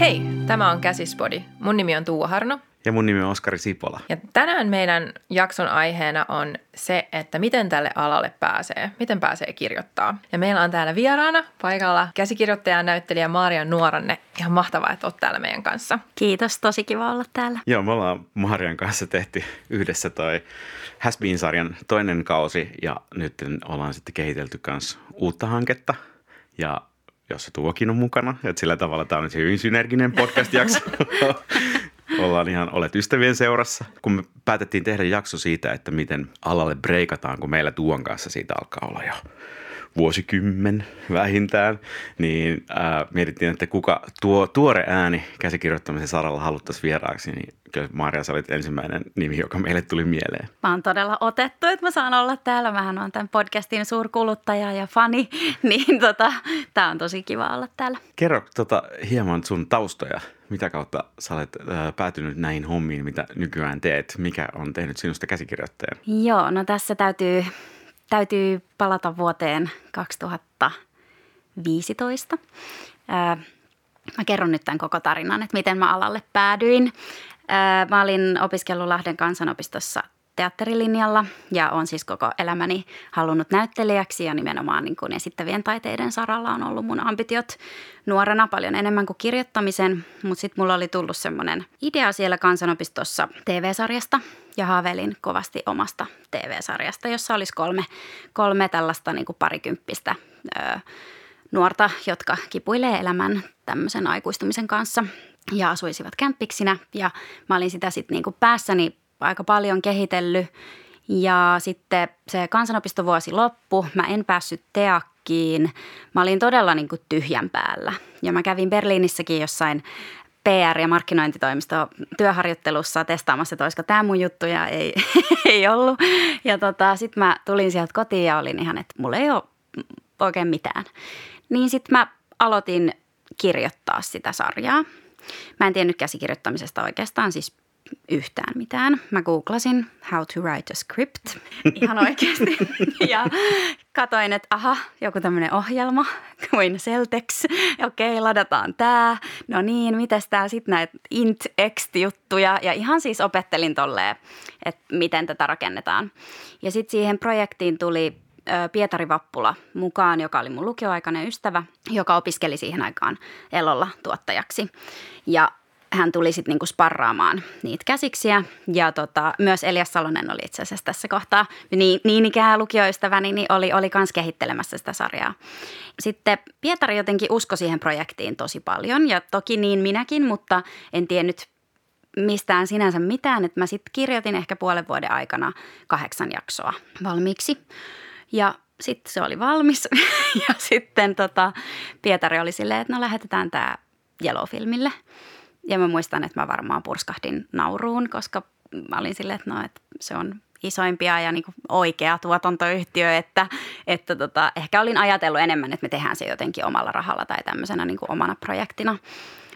Hei, tämä on Käsispodi. Mun nimi on Tuua Harno. Ja mun nimi on Oskari Sipola. Ja tänään meidän jakson aiheena on se, että miten tälle alalle pääsee, miten pääsee kirjoittaa. Ja meillä on täällä vieraana paikalla käsikirjoittaja ja näyttelijä Maaria Nuoranne. Ihan mahtavaa, että oot täällä meidän kanssa. Kiitos, tosi kiva olla täällä. Joo, me ollaan Marian kanssa tehty yhdessä toi Has Been-sarjan toinen kausi ja nyt ollaan sitten kehitelty myös uutta hanketta. Ja jossa Tuokin on mukana. Että sillä tavalla tämä on hyvin synerginen podcast-jakso. Ollaan ihan, olet ystävien seurassa. Kun me päätettiin tehdä jakso siitä, että miten alalle breikataan, kun meillä Tuon kanssa siitä alkaa olla jo vuosikymmen vähintään, niin ää, mietittiin, että kuka tuo tuore ääni käsikirjoittamisen saralla haluttaisiin vieraaksi, niin kyllä Maria, sä olit ensimmäinen nimi, joka meille tuli mieleen. Mä oon todella otettu, että mä saan olla täällä. Mähän on tämän podcastin suurkuluttaja ja fani, niin tota, tää on tosi kiva olla täällä. Kerro tota, hieman sun taustoja. Mitä kautta sä olet äh, päätynyt näihin hommiin, mitä nykyään teet? Mikä on tehnyt sinusta käsikirjoittajan? Joo, no tässä täytyy täytyy palata vuoteen 2015. Mä kerron nyt tämän koko tarinan, että miten mä alalle päädyin. Mä olin opiskellut Lahden kansanopistossa teatterilinjalla ja on siis koko elämäni halunnut näyttelijäksi ja nimenomaan niin kuin esittävien taiteiden saralla on ollut mun ambitiot nuorena paljon enemmän kuin kirjoittamisen, mutta sitten mulla oli tullut semmoinen idea siellä kansanopistossa TV-sarjasta ja haaveilin kovasti omasta TV-sarjasta, jossa olisi kolme, kolme tällaista niin kuin parikymppistä ö, nuorta, jotka kipuilee elämän tämmöisen aikuistumisen kanssa ja asuisivat kämppiksinä. Ja mä olin sitä sitten niin kuin päässäni aika paljon kehitellyt. Ja sitten se kansanopistovuosi loppu, mä en päässyt teakkiin. Mä olin todella niin kuin tyhjän päällä. Ja mä kävin Berliinissäkin jossain PR- ja markkinointitoimisto työharjoittelussa testaamassa, että olisiko tämä mun juttu ja ei, ei ollut. Ja tota, sitten mä tulin sieltä kotiin ja olin ihan, että mulla ei ole oikein mitään. Niin sitten mä aloitin kirjoittaa sitä sarjaa. Mä en tiennyt käsikirjoittamisesta oikeastaan siis yhtään mitään. Mä googlasin how to write a script ihan oikeasti ja katoin, että aha, joku tämmöinen ohjelma kuin Celtex. Okei, okay, ladataan tämä. No niin, mitäs tää sitten näitä int ext juttuja ja ihan siis opettelin tolleen, että miten tätä rakennetaan. Ja sitten siihen projektiin tuli Pietari Vappula mukaan, joka oli mun lukioaikainen ystävä, joka opiskeli siihen aikaan Elolla tuottajaksi. Ja hän tuli sitten niinku sparraamaan niitä käsiksiä. Ja tota, myös Elias Salonen oli itse asiassa tässä kohtaa. Niin, niin ikään lukioystäväni niin oli, oli kans kehittelemässä sitä sarjaa. Sitten Pietari jotenkin usko siihen projektiin tosi paljon ja toki niin minäkin, mutta en tiennyt mistään sinänsä mitään. Että mä sitten kirjoitin ehkä puolen vuoden aikana kahdeksan jaksoa valmiiksi. Ja sitten se oli valmis ja sitten tota, Pietari oli silleen, että no lähetetään tämä Yellow-filmille – ja mä muistan, että mä varmaan purskahdin nauruun, koska mä olin silleen, että no, että se on isoimpia ja niin kuin oikea tuotantoyhtiö, että, että tota, ehkä olin ajatellut enemmän, että me tehdään se jotenkin omalla rahalla tai tämmöisenä niin kuin omana projektina.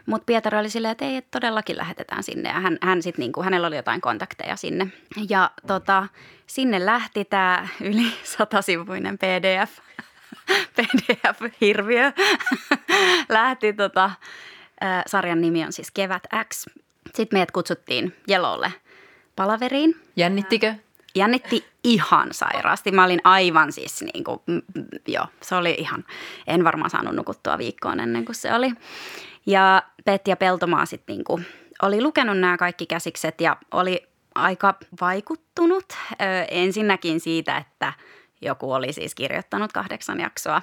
Mutta Pietari oli silleen, että ei, että todellakin lähetetään sinne. Ja hän, hän sit niinku, hänellä oli jotain kontakteja sinne. Ja tota, sinne lähti tämä yli satasivuinen PDF, PDF-hirviö. lähti tota, sarjan nimi on siis Kevät X. Sitten meidät kutsuttiin Jelolle palaveriin. Jännittikö? Jännitti ihan sairaasti. Mä olin aivan siis niin kuin, joo, se oli ihan, en varmaan saanut nukuttua viikkoon ennen kuin se oli. Ja Petti ja Peltomaa sitten niin kuin, oli lukenut nämä kaikki käsikset ja oli aika vaikuttunut. Ö, ensinnäkin siitä, että joku oli siis kirjoittanut kahdeksan jaksoa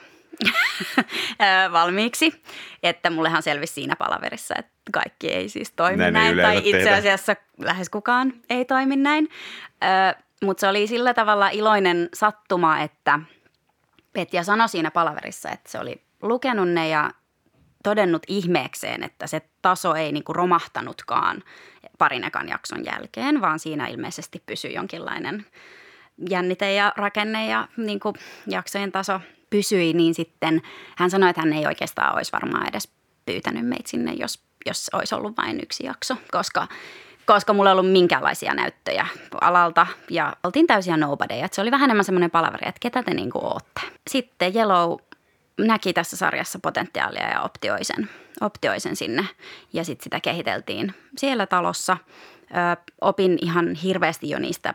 valmiiksi. Että mullehan selvisi siinä palaverissa, että kaikki ei siis toimi näin. näin tai itse tehdä. asiassa lähes kukaan ei toimi näin. Mutta se oli sillä tavalla iloinen sattuma, että Petja sanoi siinä palaverissa, että se oli lukenut ne ja todennut ihmeekseen, että se taso ei niinku romahtanutkaan parin ekan jakson jälkeen, vaan siinä ilmeisesti pysyi jonkinlainen jännite ja rakenne ja niinku jaksojen taso pysyi, niin sitten hän sanoi, että hän ei oikeastaan olisi varmaan edes pyytänyt meitä sinne, jos, jos olisi ollut vain yksi jakso, koska koska mulla ei ollut minkäänlaisia näyttöjä alalta ja oltiin täysiä nobodyja. Se oli vähän enemmän semmoinen palaveri, että ketä te niinku ootte. Sitten Yellow näki tässä sarjassa potentiaalia ja optioisen, optioisen sinne. Ja sitten sitä kehiteltiin siellä talossa. Ö, opin ihan hirveästi jo niistä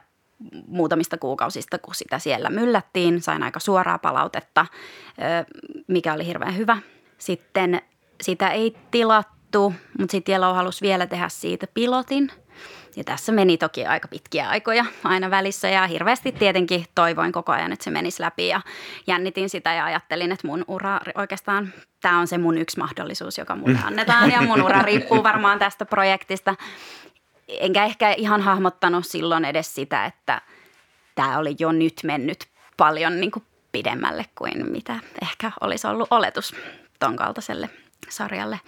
muutamista kuukausista, kun sitä siellä myllättiin. Sain aika suoraa palautetta, mikä oli hirveän hyvä. Sitten sitä ei tilattu, mutta sitten Yellow halusi vielä tehdä siitä pilotin. Ja tässä meni toki aika pitkiä aikoja aina välissä ja hirveästi tietenkin toivoin koko ajan, että se menisi läpi ja jännitin sitä ja ajattelin, että mun ura oikeastaan, tämä on se mun yksi mahdollisuus, joka mulle annetaan ja mun ura riippuu varmaan tästä projektista enkä ehkä ihan hahmottanut silloin edes sitä, että tämä oli jo nyt mennyt paljon niin kuin pidemmälle kuin mitä ehkä olisi ollut oletus ton kaltaiselle sarjalle.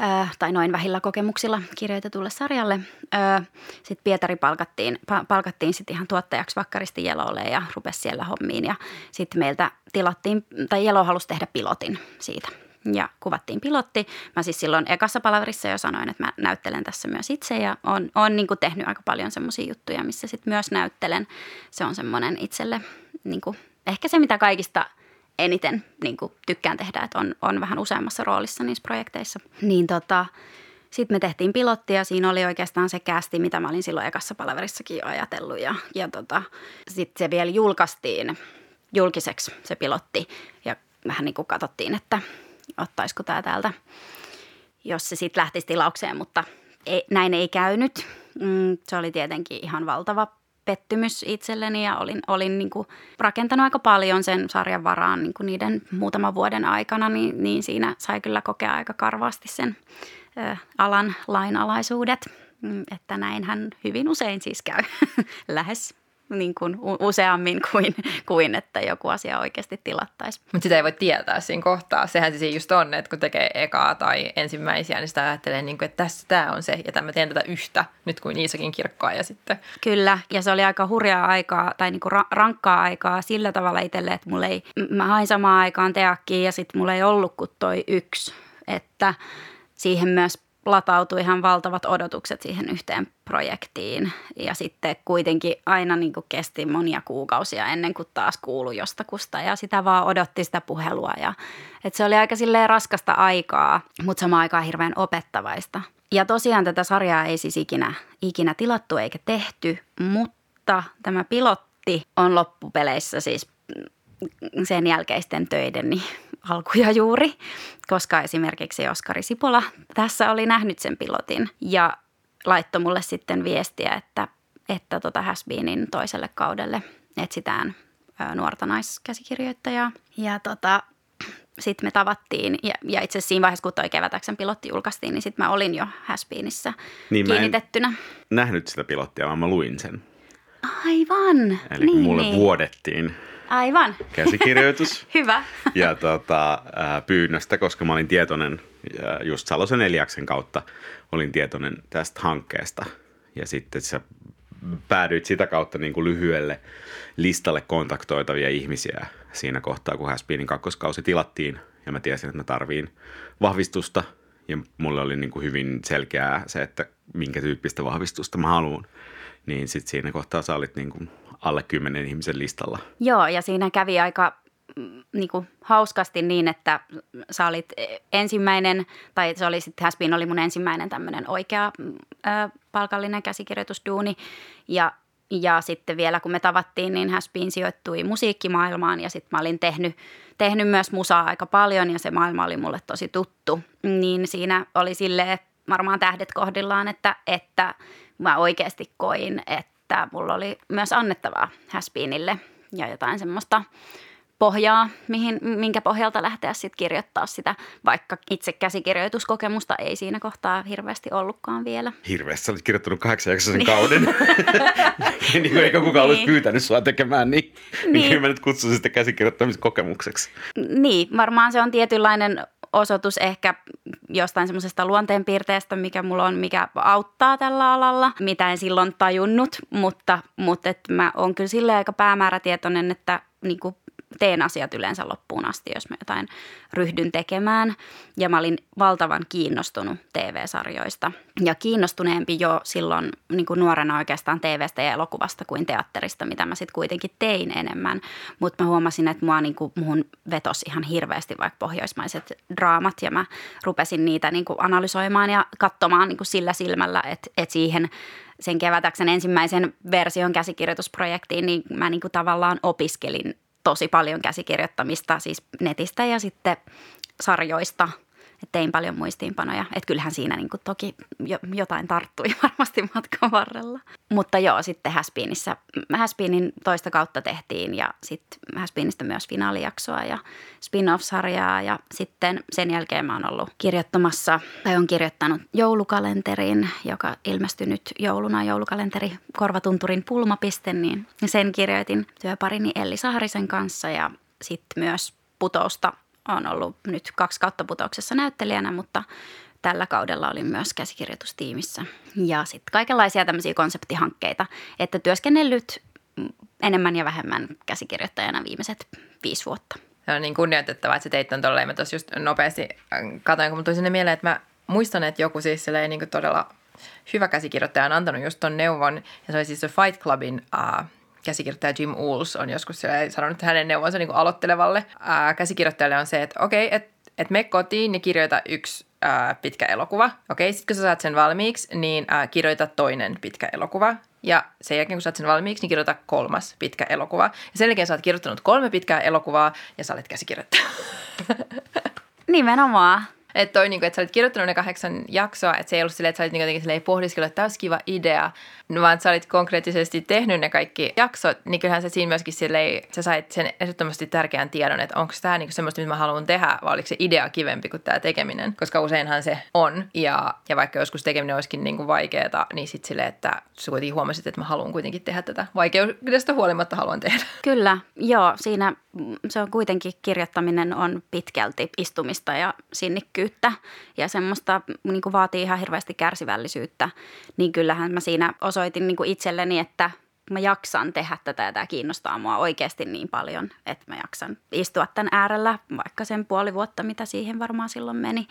Ö, tai noin vähillä kokemuksilla kirjoitetulle sarjalle. Sitten Pietari palkattiin, palkattiin sitten ihan tuottajaksi vakkaristi Jelolle ja rupesi siellä hommiin. Ja sitten meiltä tilattiin, tai Jelo halusi tehdä pilotin siitä – ja kuvattiin pilotti. Mä siis silloin ekassa palaverissa jo sanoin, että mä näyttelen tässä myös itse ja on, on niin kuin tehnyt aika paljon semmoisia juttuja, missä sitten myös näyttelen. Se on semmoinen itselle niin kuin, ehkä se, mitä kaikista eniten niin kuin tykkään tehdä, että on, on vähän useammassa roolissa niissä projekteissa. Niin tota, sitten me tehtiin pilottia, siinä oli oikeastaan se kästi, mitä mä olin silloin ekassa palaverissakin jo ajatellut ja, ja tota, sitten se vielä julkaistiin julkiseksi se pilotti ja vähän niin kuin katsottiin, että ottaisiko tämä täältä, jos se sitten lähtisi tilaukseen, mutta ei, näin ei käynyt. Mm, se oli tietenkin ihan valtava pettymys itselleni ja olin, olin niin kuin rakentanut aika paljon sen sarjan varaan niin kuin niiden muutaman vuoden aikana, niin, niin siinä sai kyllä kokea aika karvaasti sen ö, alan lainalaisuudet, mm, että näinhän hyvin usein siis käy lähes niin kuin useammin kuin, kuin että joku asia oikeasti tilattaisiin. Mutta sitä ei voi tietää siinä kohtaa. Sehän se siinä just on, että kun tekee ekaa tai ensimmäisiä, niin sitä ajattelee, niin kuin, että tässä tämä on se, ja mä teen tätä yhtä nyt kuin Iisakin kirkkoa ja sitten. Kyllä, ja se oli aika hurjaa aikaa tai niin kuin rankkaa aikaa sillä tavalla itselle, että mulla ei, mä hain samaan aikaan teakkiin ja sitten mulla ei ollut kuin toi yksi, että siihen myös latautui ihan valtavat odotukset siihen yhteen projektiin. Ja sitten kuitenkin aina niin kuin kesti monia kuukausia ennen kuin taas kuului jostakusta ja sitä vaan odotti sitä puhelua. Ja, että se oli aika silleen raskasta aikaa, mutta samaan aikaan hirveän opettavaista. Ja tosiaan tätä sarjaa ei siis ikinä, ikinä tilattu eikä tehty, mutta tämä pilotti on loppupeleissä siis sen jälkeisten töideni alkuja juuri, koska esimerkiksi Oskari Sipola tässä oli nähnyt sen pilotin ja laittoi mulle sitten viestiä, että, että tota Hasbeenin toiselle kaudelle etsitään nuorta naiskäsikirjoittajaa. Ja tota, sitten me tavattiin, ja, ja itse asiassa siinä vaiheessa, kun toi kevätäksen pilotti julkaistiin, niin sitten mä olin jo Hasbeenissä niin kiinnitettynä. nähnyt sitä pilottia, vaan mä luin sen. Aivan. Eli niin, mulle niin. vuodettiin Aivan. käsikirjoitus. Hyvä. ja tota, pyynnöstä, koska mä olin tietoinen just Salosen Eliaksen kautta olin tietoinen tästä hankkeesta. Ja sitten sä päädyit sitä kautta niin kuin lyhyelle listalle kontaktoitavia ihmisiä siinä kohtaa, kun Haspinin kakkoskausi tilattiin. Ja mä tiesin, että mä tarviin vahvistusta. Ja mulle oli niin kuin hyvin selkeää se, että minkä tyyppistä vahvistusta mä haluan. Niin sitten siinä kohtaa sä olit niin kuin alle kymmenen ihmisen listalla. Joo, ja siinä kävi aika mm, niin kuin hauskasti niin, että sä olit ensimmäinen, tai se oli sitten Haspin oli mun ensimmäinen tämmöinen oikea ö, palkallinen käsikirjoitusduuni. Ja, ja sitten vielä kun me tavattiin, niin Haspin sijoittui musiikkimaailmaan ja sitten mä olin tehnyt, tehnyt myös musaa aika paljon ja se maailma oli mulle tosi tuttu. Niin siinä oli silleen varmaan tähdet kohdillaan, että, että mä oikeasti koin, että että mulla oli myös annettavaa Haspinille ja jotain semmoista pohjaa, mihin, minkä pohjalta lähteä sitten kirjoittaa sitä, vaikka itse käsikirjoituskokemusta ei siinä kohtaa hirveästi ollutkaan vielä. Hirveästi, sä olit kirjoittanut kahdeksan niin. kauden, niin eikä kukaan niin. olisi pyytänyt sua tekemään, niin, niin. niin mä nyt kutsuisin sitä käsikirjoittamiskokemukseksi. Niin, varmaan se on tietynlainen osoitus ehkä jostain semmoisesta luonteenpiirteestä, mikä mulla on, mikä auttaa tällä alalla, mitä en silloin tajunnut, mutta, mutta et mä oon kyllä silleen aika päämäärätietoinen, että niin kuin teen asiat yleensä loppuun asti, jos mä jotain ryhdyn tekemään. Ja mä olin valtavan kiinnostunut TV-sarjoista ja kiinnostuneempi jo silloin niin kuin nuorena oikeastaan TVstä ja elokuvasta kuin teatterista, mitä mä sitten kuitenkin tein enemmän. Mutta mä huomasin, että mua niin kuin, muhun vetosi ihan hirveästi vaikka pohjoismaiset draamat ja mä rupesin niitä niin kuin analysoimaan ja katsomaan niin kuin sillä silmällä, että, että siihen sen kevätäksen ensimmäisen version käsikirjoitusprojektiin, niin mä niin kuin tavallaan opiskelin tosi paljon käsikirjoittamista siis netistä ja sitten sarjoista – et tein paljon muistiinpanoja. Että kyllähän siinä niin toki jo, jotain tarttui varmasti matkan varrella. Mutta joo, sitten Häspiinissä, Häspiinin toista kautta tehtiin ja sitten Häspiinistä myös finaalijaksoa ja spin-off-sarjaa. Ja sitten sen jälkeen mä oon ollut kirjoittamassa tai on kirjoittanut joulukalenterin, joka ilmestyi nyt jouluna joulukalenteri Korvatunturin pulmapiste, niin sen kirjoitin työparini Elli Saharisen kanssa ja sitten myös putousta olen ollut nyt kaksi kautta putouksessa näyttelijänä, mutta tällä kaudella olin myös käsikirjoitustiimissä. Ja sitten kaikenlaisia tämmöisiä konseptihankkeita, että työskennellyt enemmän ja vähemmän käsikirjoittajana viimeiset viisi vuotta. Se on niin kunnioitettavaa, että sä teit ton tolleen. Mä tuossa just nopeasti äh, katsoin, kun tuli sinne mieleen, että mä muistan, että joku siis niin todella hyvä käsikirjoittaja on antanut just ton neuvon. Ja se oli siis se Fight Clubin uh, käsikirjoittaja Jim Ools on joskus sanonut hänen neuvonsa niin kuin aloittelevalle ää, käsikirjoittajalle on se, että okei, okay, että et me kotiin ja kirjoita yksi ää, pitkä elokuva. Okei, okay, sitten kun sä saat sen valmiiksi, niin ää, kirjoita toinen pitkä elokuva. Ja sen jälkeen, kun saat sen valmiiksi, niin kirjoita kolmas pitkä elokuva. Ja sen jälkeen sä oot kirjoittanut kolme pitkää elokuvaa ja sä olet käsikirjoittaja. Nimenomaan. Että toi, niin että sä olit kirjoittanut ne kahdeksan jaksoa, että se ei ollut silleen, että sä olit niin jotenkin pohdiskellut, että tämä olisi kiva idea, no, vaan sä olit konkreettisesti tehnyt ne kaikki jaksot, niin kyllähän se siinä myöskin silleen, sä sait sen ehdottomasti tärkeän tiedon, että onko tämä niin semmoista, mitä mä haluan tehdä, vai oliko se idea kivempi kuin tämä tekeminen, koska useinhan se on, ja, ja vaikka joskus tekeminen olisikin niin kuin vaikeaa, niin sitten silleen, että sä kuitenkin huomasit, että mä haluan kuitenkin tehdä tätä. Vaikeudesta huolimatta haluan tehdä. Kyllä, joo, siinä se on kuitenkin, kirjoittaminen on pitkälti istumista ja sinnikkyyttä ja semmoista niin kuin vaatii ihan hirveästi kärsivällisyyttä, niin kyllähän mä siinä osoitin niin kuin itselleni, että mä jaksan tehdä tätä ja tämä kiinnostaa mua oikeasti niin paljon, että mä jaksan istua tämän äärellä vaikka sen puoli vuotta, mitä siihen varmaan silloin meni.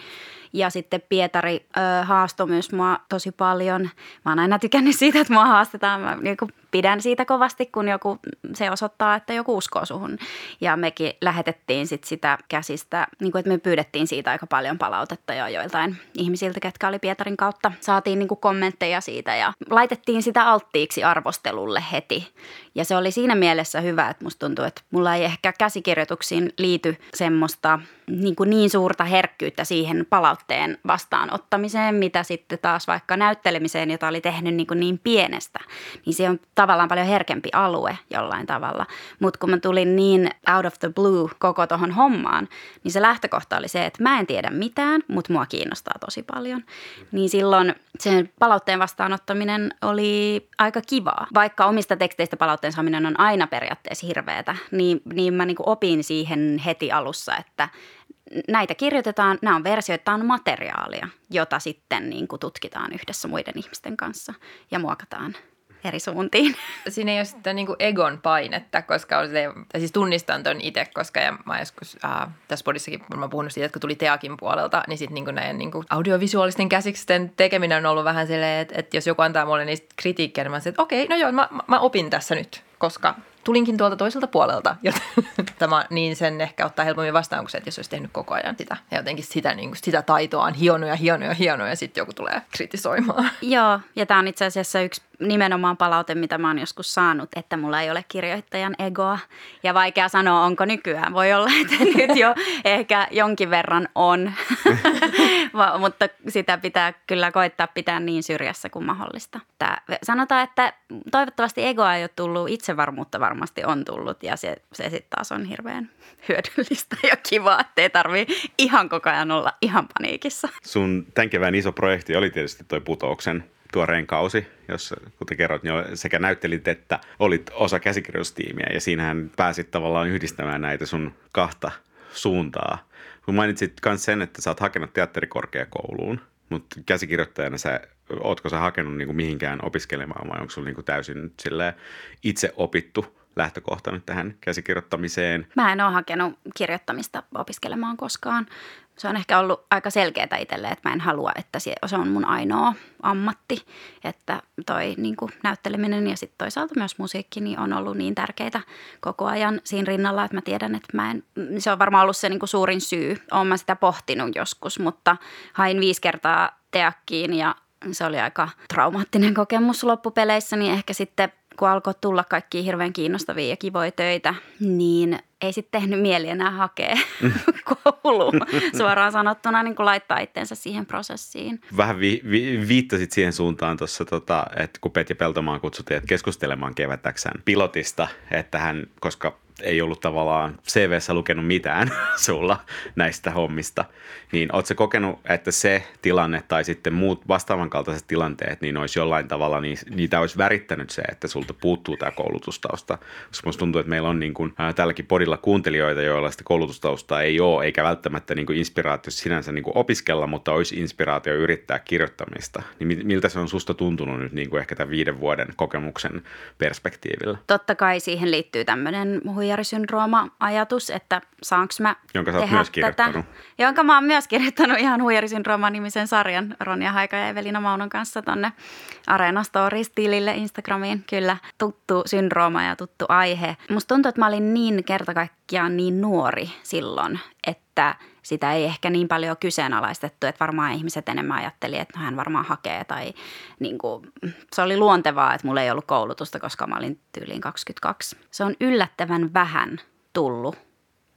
Ja sitten Pietari ö, haastoi myös mua tosi paljon. Mä oon aina tykännyt siitä, että mua haastetaan. Mä niin pidän siitä kovasti, kun joku, se osoittaa, että joku uskoo suhun. Ja mekin lähetettiin sit sitä käsistä, niin kuin, että me pyydettiin siitä aika paljon palautetta jo joiltain ihmisiltä, ketkä oli Pietarin kautta. Saatiin niin kuin kommentteja siitä ja laitettiin sitä alttiiksi arvostelulle heti. Ja se oli siinä mielessä hyvä, että musta tuntuu, että mulla ei ehkä käsikirjoituksiin liity semmoista niin, kuin niin suurta herkkyyttä siihen palautteen vastaanottamiseen, mitä sitten taas vaikka näyttelemiseen, jota oli tehnyt niin, kuin niin pienestä. Niin se on tavallaan paljon herkempi alue jollain tavalla. Mutta kun mä tulin niin out of the blue koko tuohon hommaan, niin se lähtökohta oli se, että mä en tiedä mitään, mutta mua kiinnostaa tosi paljon. Niin silloin sen palautteen vastaanottaminen oli aika kivaa. Vaikka omista teksteistä palautteen saaminen on aina periaatteessa hirveätä, niin, niin mä niin opin siihen heti alussa, että näitä kirjoitetaan, nämä on versioita, on materiaalia, jota sitten niin kuin tutkitaan yhdessä muiden ihmisten kanssa ja muokataan eri suuntiin. Siinä ei ole sitä niin egon painetta, koska on se, tai siis tunnistan ton itse, koska ja mä joskus äh, tässä podissakin mä puhunut siitä, että kun tuli Teakin puolelta, niin sitten niin näiden niin audiovisuaalisten käsiksten tekeminen on ollut vähän silleen, että, että jos joku antaa mulle niistä kritiikkiä, niin mä että okei, no joo, mä, mä opin tässä nyt, koska tulinkin tuolta toiselta puolelta, joten tämä niin sen ehkä ottaa helpommin vastaan, kuin se, että jos olisi tehnyt koko ajan sitä. Ja jotenkin sitä, niin kuin, sitä taitoa on hienoja, hienoja, hienoja, ja sitten joku tulee kritisoimaan. Joo, ja tämä on itse asiassa yksi nimenomaan palaute, mitä mä oon joskus saanut, että mulla ei ole kirjoittajan egoa. Ja vaikea sanoa, onko nykyään. Voi olla, että nyt jo ehkä jonkin verran on, mutta sitä pitää kyllä koittaa pitää niin syrjässä kuin mahdollista. Tää, sanotaan, että toivottavasti egoa ei ole tullut, itsevarmuutta varmasti on tullut ja se, se sitten taas on hirveän hyödyllistä ja kivaa, ettei tarvii ihan koko ajan olla ihan paniikissa. Sun tämän kevään iso projekti oli tietysti toi putouksen tuoreen kausi, jossa kuten kerroit, niin sekä näyttelit että olit osa käsikirjoitustiimiä ja siinähän pääsit tavallaan yhdistämään näitä sun kahta suuntaa. Kun mainitsit myös sen, että sä oot hakenut teatterikorkeakouluun, mutta käsikirjoittajana sä, ootko sä hakenut niin kuin mihinkään opiskelemaan vai onko sulla niin kuin täysin itse opittu lähtökohta nyt tähän käsikirjoittamiseen? Mä en ole hakenut kirjoittamista opiskelemaan koskaan. Se on ehkä ollut aika selkeää itselle, että mä en halua, että se on mun ainoa ammatti. Että toi niin kuin näytteleminen ja sitten toisaalta myös musiikki niin on ollut niin tärkeitä koko ajan siinä rinnalla, että mä tiedän, että mä en, se on varmaan ollut se niin kuin suurin syy. Olen mä sitä pohtinut joskus, mutta hain viisi kertaa teakkiin ja se oli aika traumaattinen kokemus loppupeleissä, niin ehkä sitten kun alkoi tulla kaikki hirveän kiinnostavia ja kivoja töitä, niin ei sitten tehnyt mieli enää hakea kouluun suoraan sanottuna niin kuin laittaa itsensä siihen prosessiin. Vähän vi- vi- viittasit siihen suuntaan tuossa, tota, että kun Petja Peltomaan kutsuttiin keskustelemaan kevätäksään pilotista, että hän, koska ei ollut tavallaan CVssä lukenut mitään sulla näistä hommista, niin ootko kokenut, että se tilanne tai sitten muut vastaavan kaltaiset tilanteet, niin olisi jollain tavalla, niin niitä olisi värittänyt se, että sulta puuttuu tämä koulutustausta. Koska tuntuu, että meillä on niin kuin, ää, tälläkin podilla kuuntelijoita, joilla sitä koulutustaustaa ei ole, eikä välttämättä niin kuin inspiraatio sinänsä niin kuin opiskella, mutta olisi inspiraatio yrittää kirjoittamista. Niin miltä se on susta tuntunut nyt niin kuin ehkä tämän viiden vuoden kokemuksen perspektiivillä? Totta kai siihen liittyy tämmöinen huijarisyndrooma-ajatus, että saanko mä Jonka sä tehdä myös tätä. kirjoittanut. Jonka mä oon myös kirjoittanut ihan huijarisyndrooma-nimisen sarjan Ronja Haika ja Evelina Maunon kanssa tonne Areena Stories-tilille Instagramiin. Kyllä tuttu syndrooma ja tuttu aihe. Musta tuntuu, että mä olin niin kerta kaikkiaan niin nuori silloin, että sitä ei ehkä niin paljon kyseenalaistettu, että varmaan ihmiset enemmän ajatteli, että no hän varmaan hakee tai niin kuin, se oli luontevaa, että mulla ei ollut koulutusta, koska mä olin tyyliin 22. Se on yllättävän vähän tullut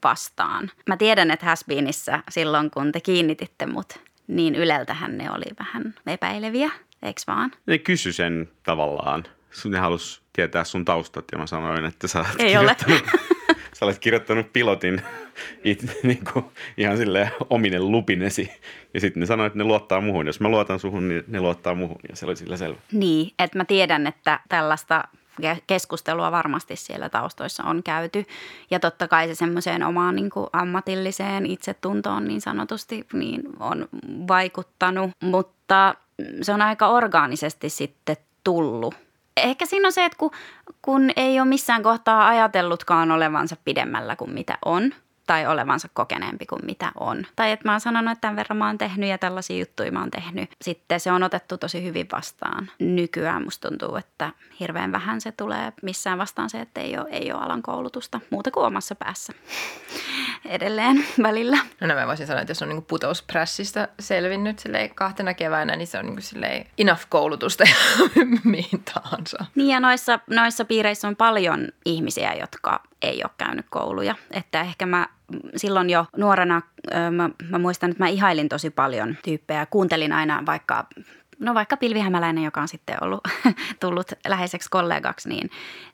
vastaan. Mä tiedän, että Hasbeenissä silloin, kun te kiinnititte mut, niin Yleltähän ne oli vähän epäileviä, eikö vaan? Ne kysy sen tavallaan. Ne halus tietää sun taustat ja mä sanoin, että sä olet Ei ole. Sä olet kirjoittanut pilotin it, niin kuin, ihan sille ominen lupinesi. Ja sitten ne sanoi, että ne luottaa muhun. Jos mä luotan suhun, niin ne luottaa muhun. Ja se oli sillä selvä. Niin, että mä tiedän, että tällaista ke- keskustelua varmasti siellä taustoissa on käyty. Ja totta kai se semmoiseen omaan niin kuin ammatilliseen itsetuntoon niin sanotusti niin on vaikuttanut, mutta se on aika orgaanisesti sitten tullut. Ehkä siinä on se, että kun, kun ei ole missään kohtaa ajatellutkaan olevansa pidemmällä kuin mitä on – tai olevansa kokeneempi kuin mitä on. Tai että mä oon sanonut, että tämän verran mä oon tehnyt ja tällaisia juttuja mä oon tehnyt. Sitten se on otettu tosi hyvin vastaan. Nykyään musta tuntuu, että hirveän vähän se tulee missään vastaan se, että ei ole, ei ole alan koulutusta muuta kuin omassa päässä edelleen välillä. No, no mä voisin sanoa, että jos on niin putousprässistä selvinnyt kahtena keväänä, niin se on niin silleen enough koulutusta mihin tahansa. Niin ja noissa, noissa piireissä on paljon ihmisiä, jotka ei ole käynyt kouluja. Että ehkä mä silloin jo nuorena, mä, mä muistan, että mä ihailin tosi paljon tyyppejä. Kuuntelin aina vaikka no vaikka Pilvi Hämäläinen, joka on sitten ollut tullut läheiseksi kollegaksi, niin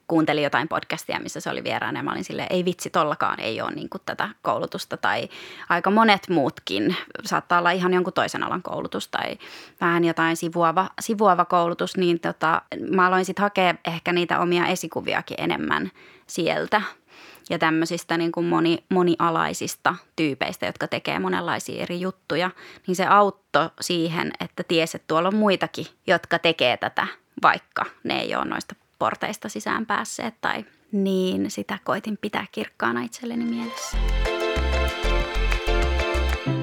kuuntelin jotain podcastia, missä se oli vieraana ja mä olin silleen, ei vitsi, tollakaan ei ole niin kuin tätä koulutusta tai aika monet muutkin. Saattaa olla ihan jonkun toisen alan koulutus tai vähän jotain sivuava, sivuava koulutus, niin tota, mä aloin sitten hakea ehkä niitä omia esikuviakin enemmän sieltä ja tämmöisistä niin kuin moni, monialaisista tyypeistä, jotka tekee monenlaisia eri juttuja, niin se auttoi siihen, että tiesi, että tuolla on muitakin, jotka tekee tätä, vaikka ne ei ole noista porteista sisään päässeet tai niin sitä koitin pitää kirkkaana itselleni mielessä.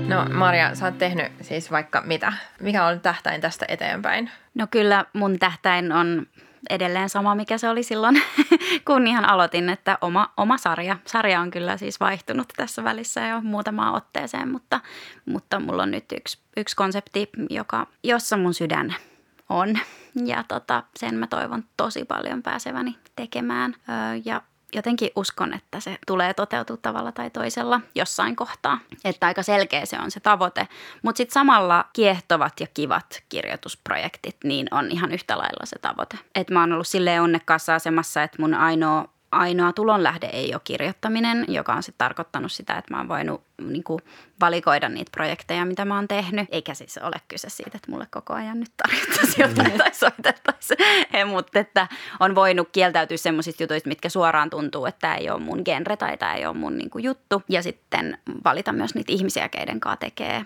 No Maria, sä oot tehnyt siis vaikka mitä. Mikä on tähtäin tästä eteenpäin? No kyllä mun tähtäin on edelleen sama, mikä se oli silloin, kun ihan aloitin, että oma, oma sarja. Sarja on kyllä siis vaihtunut tässä välissä jo muutamaan otteeseen, mutta, mutta mulla on nyt yksi, yksi konsepti, joka, jossa mun sydän on. Ja tota, sen mä toivon tosi paljon pääseväni tekemään. Öö, ja jotenkin uskon, että se tulee toteutua tavalla tai toisella jossain kohtaa. Että aika selkeä se on se tavoite. Mutta sitten samalla kiehtovat ja kivat kirjoitusprojektit, niin on ihan yhtä lailla se tavoite. Että mä oon ollut silleen onnekkaassa asemassa, että mun ainoa ainoa tulonlähde ei ole kirjoittaminen, joka on sitten tarkoittanut sitä, että mä oon voinut niin kuin, valikoida niitä projekteja, mitä mä oon tehnyt. Eikä siis ole kyse siitä, että mulle koko ajan nyt tarjottaisiin jotain tai soitettaisiin. Mutta että on voinut kieltäytyä semmoisista jutuista, mitkä suoraan tuntuu, että tämä ei ole mun genre tai tämä ei ole mun niin kuin, juttu. Ja sitten valita myös niitä ihmisiä, keiden kanssa tekee.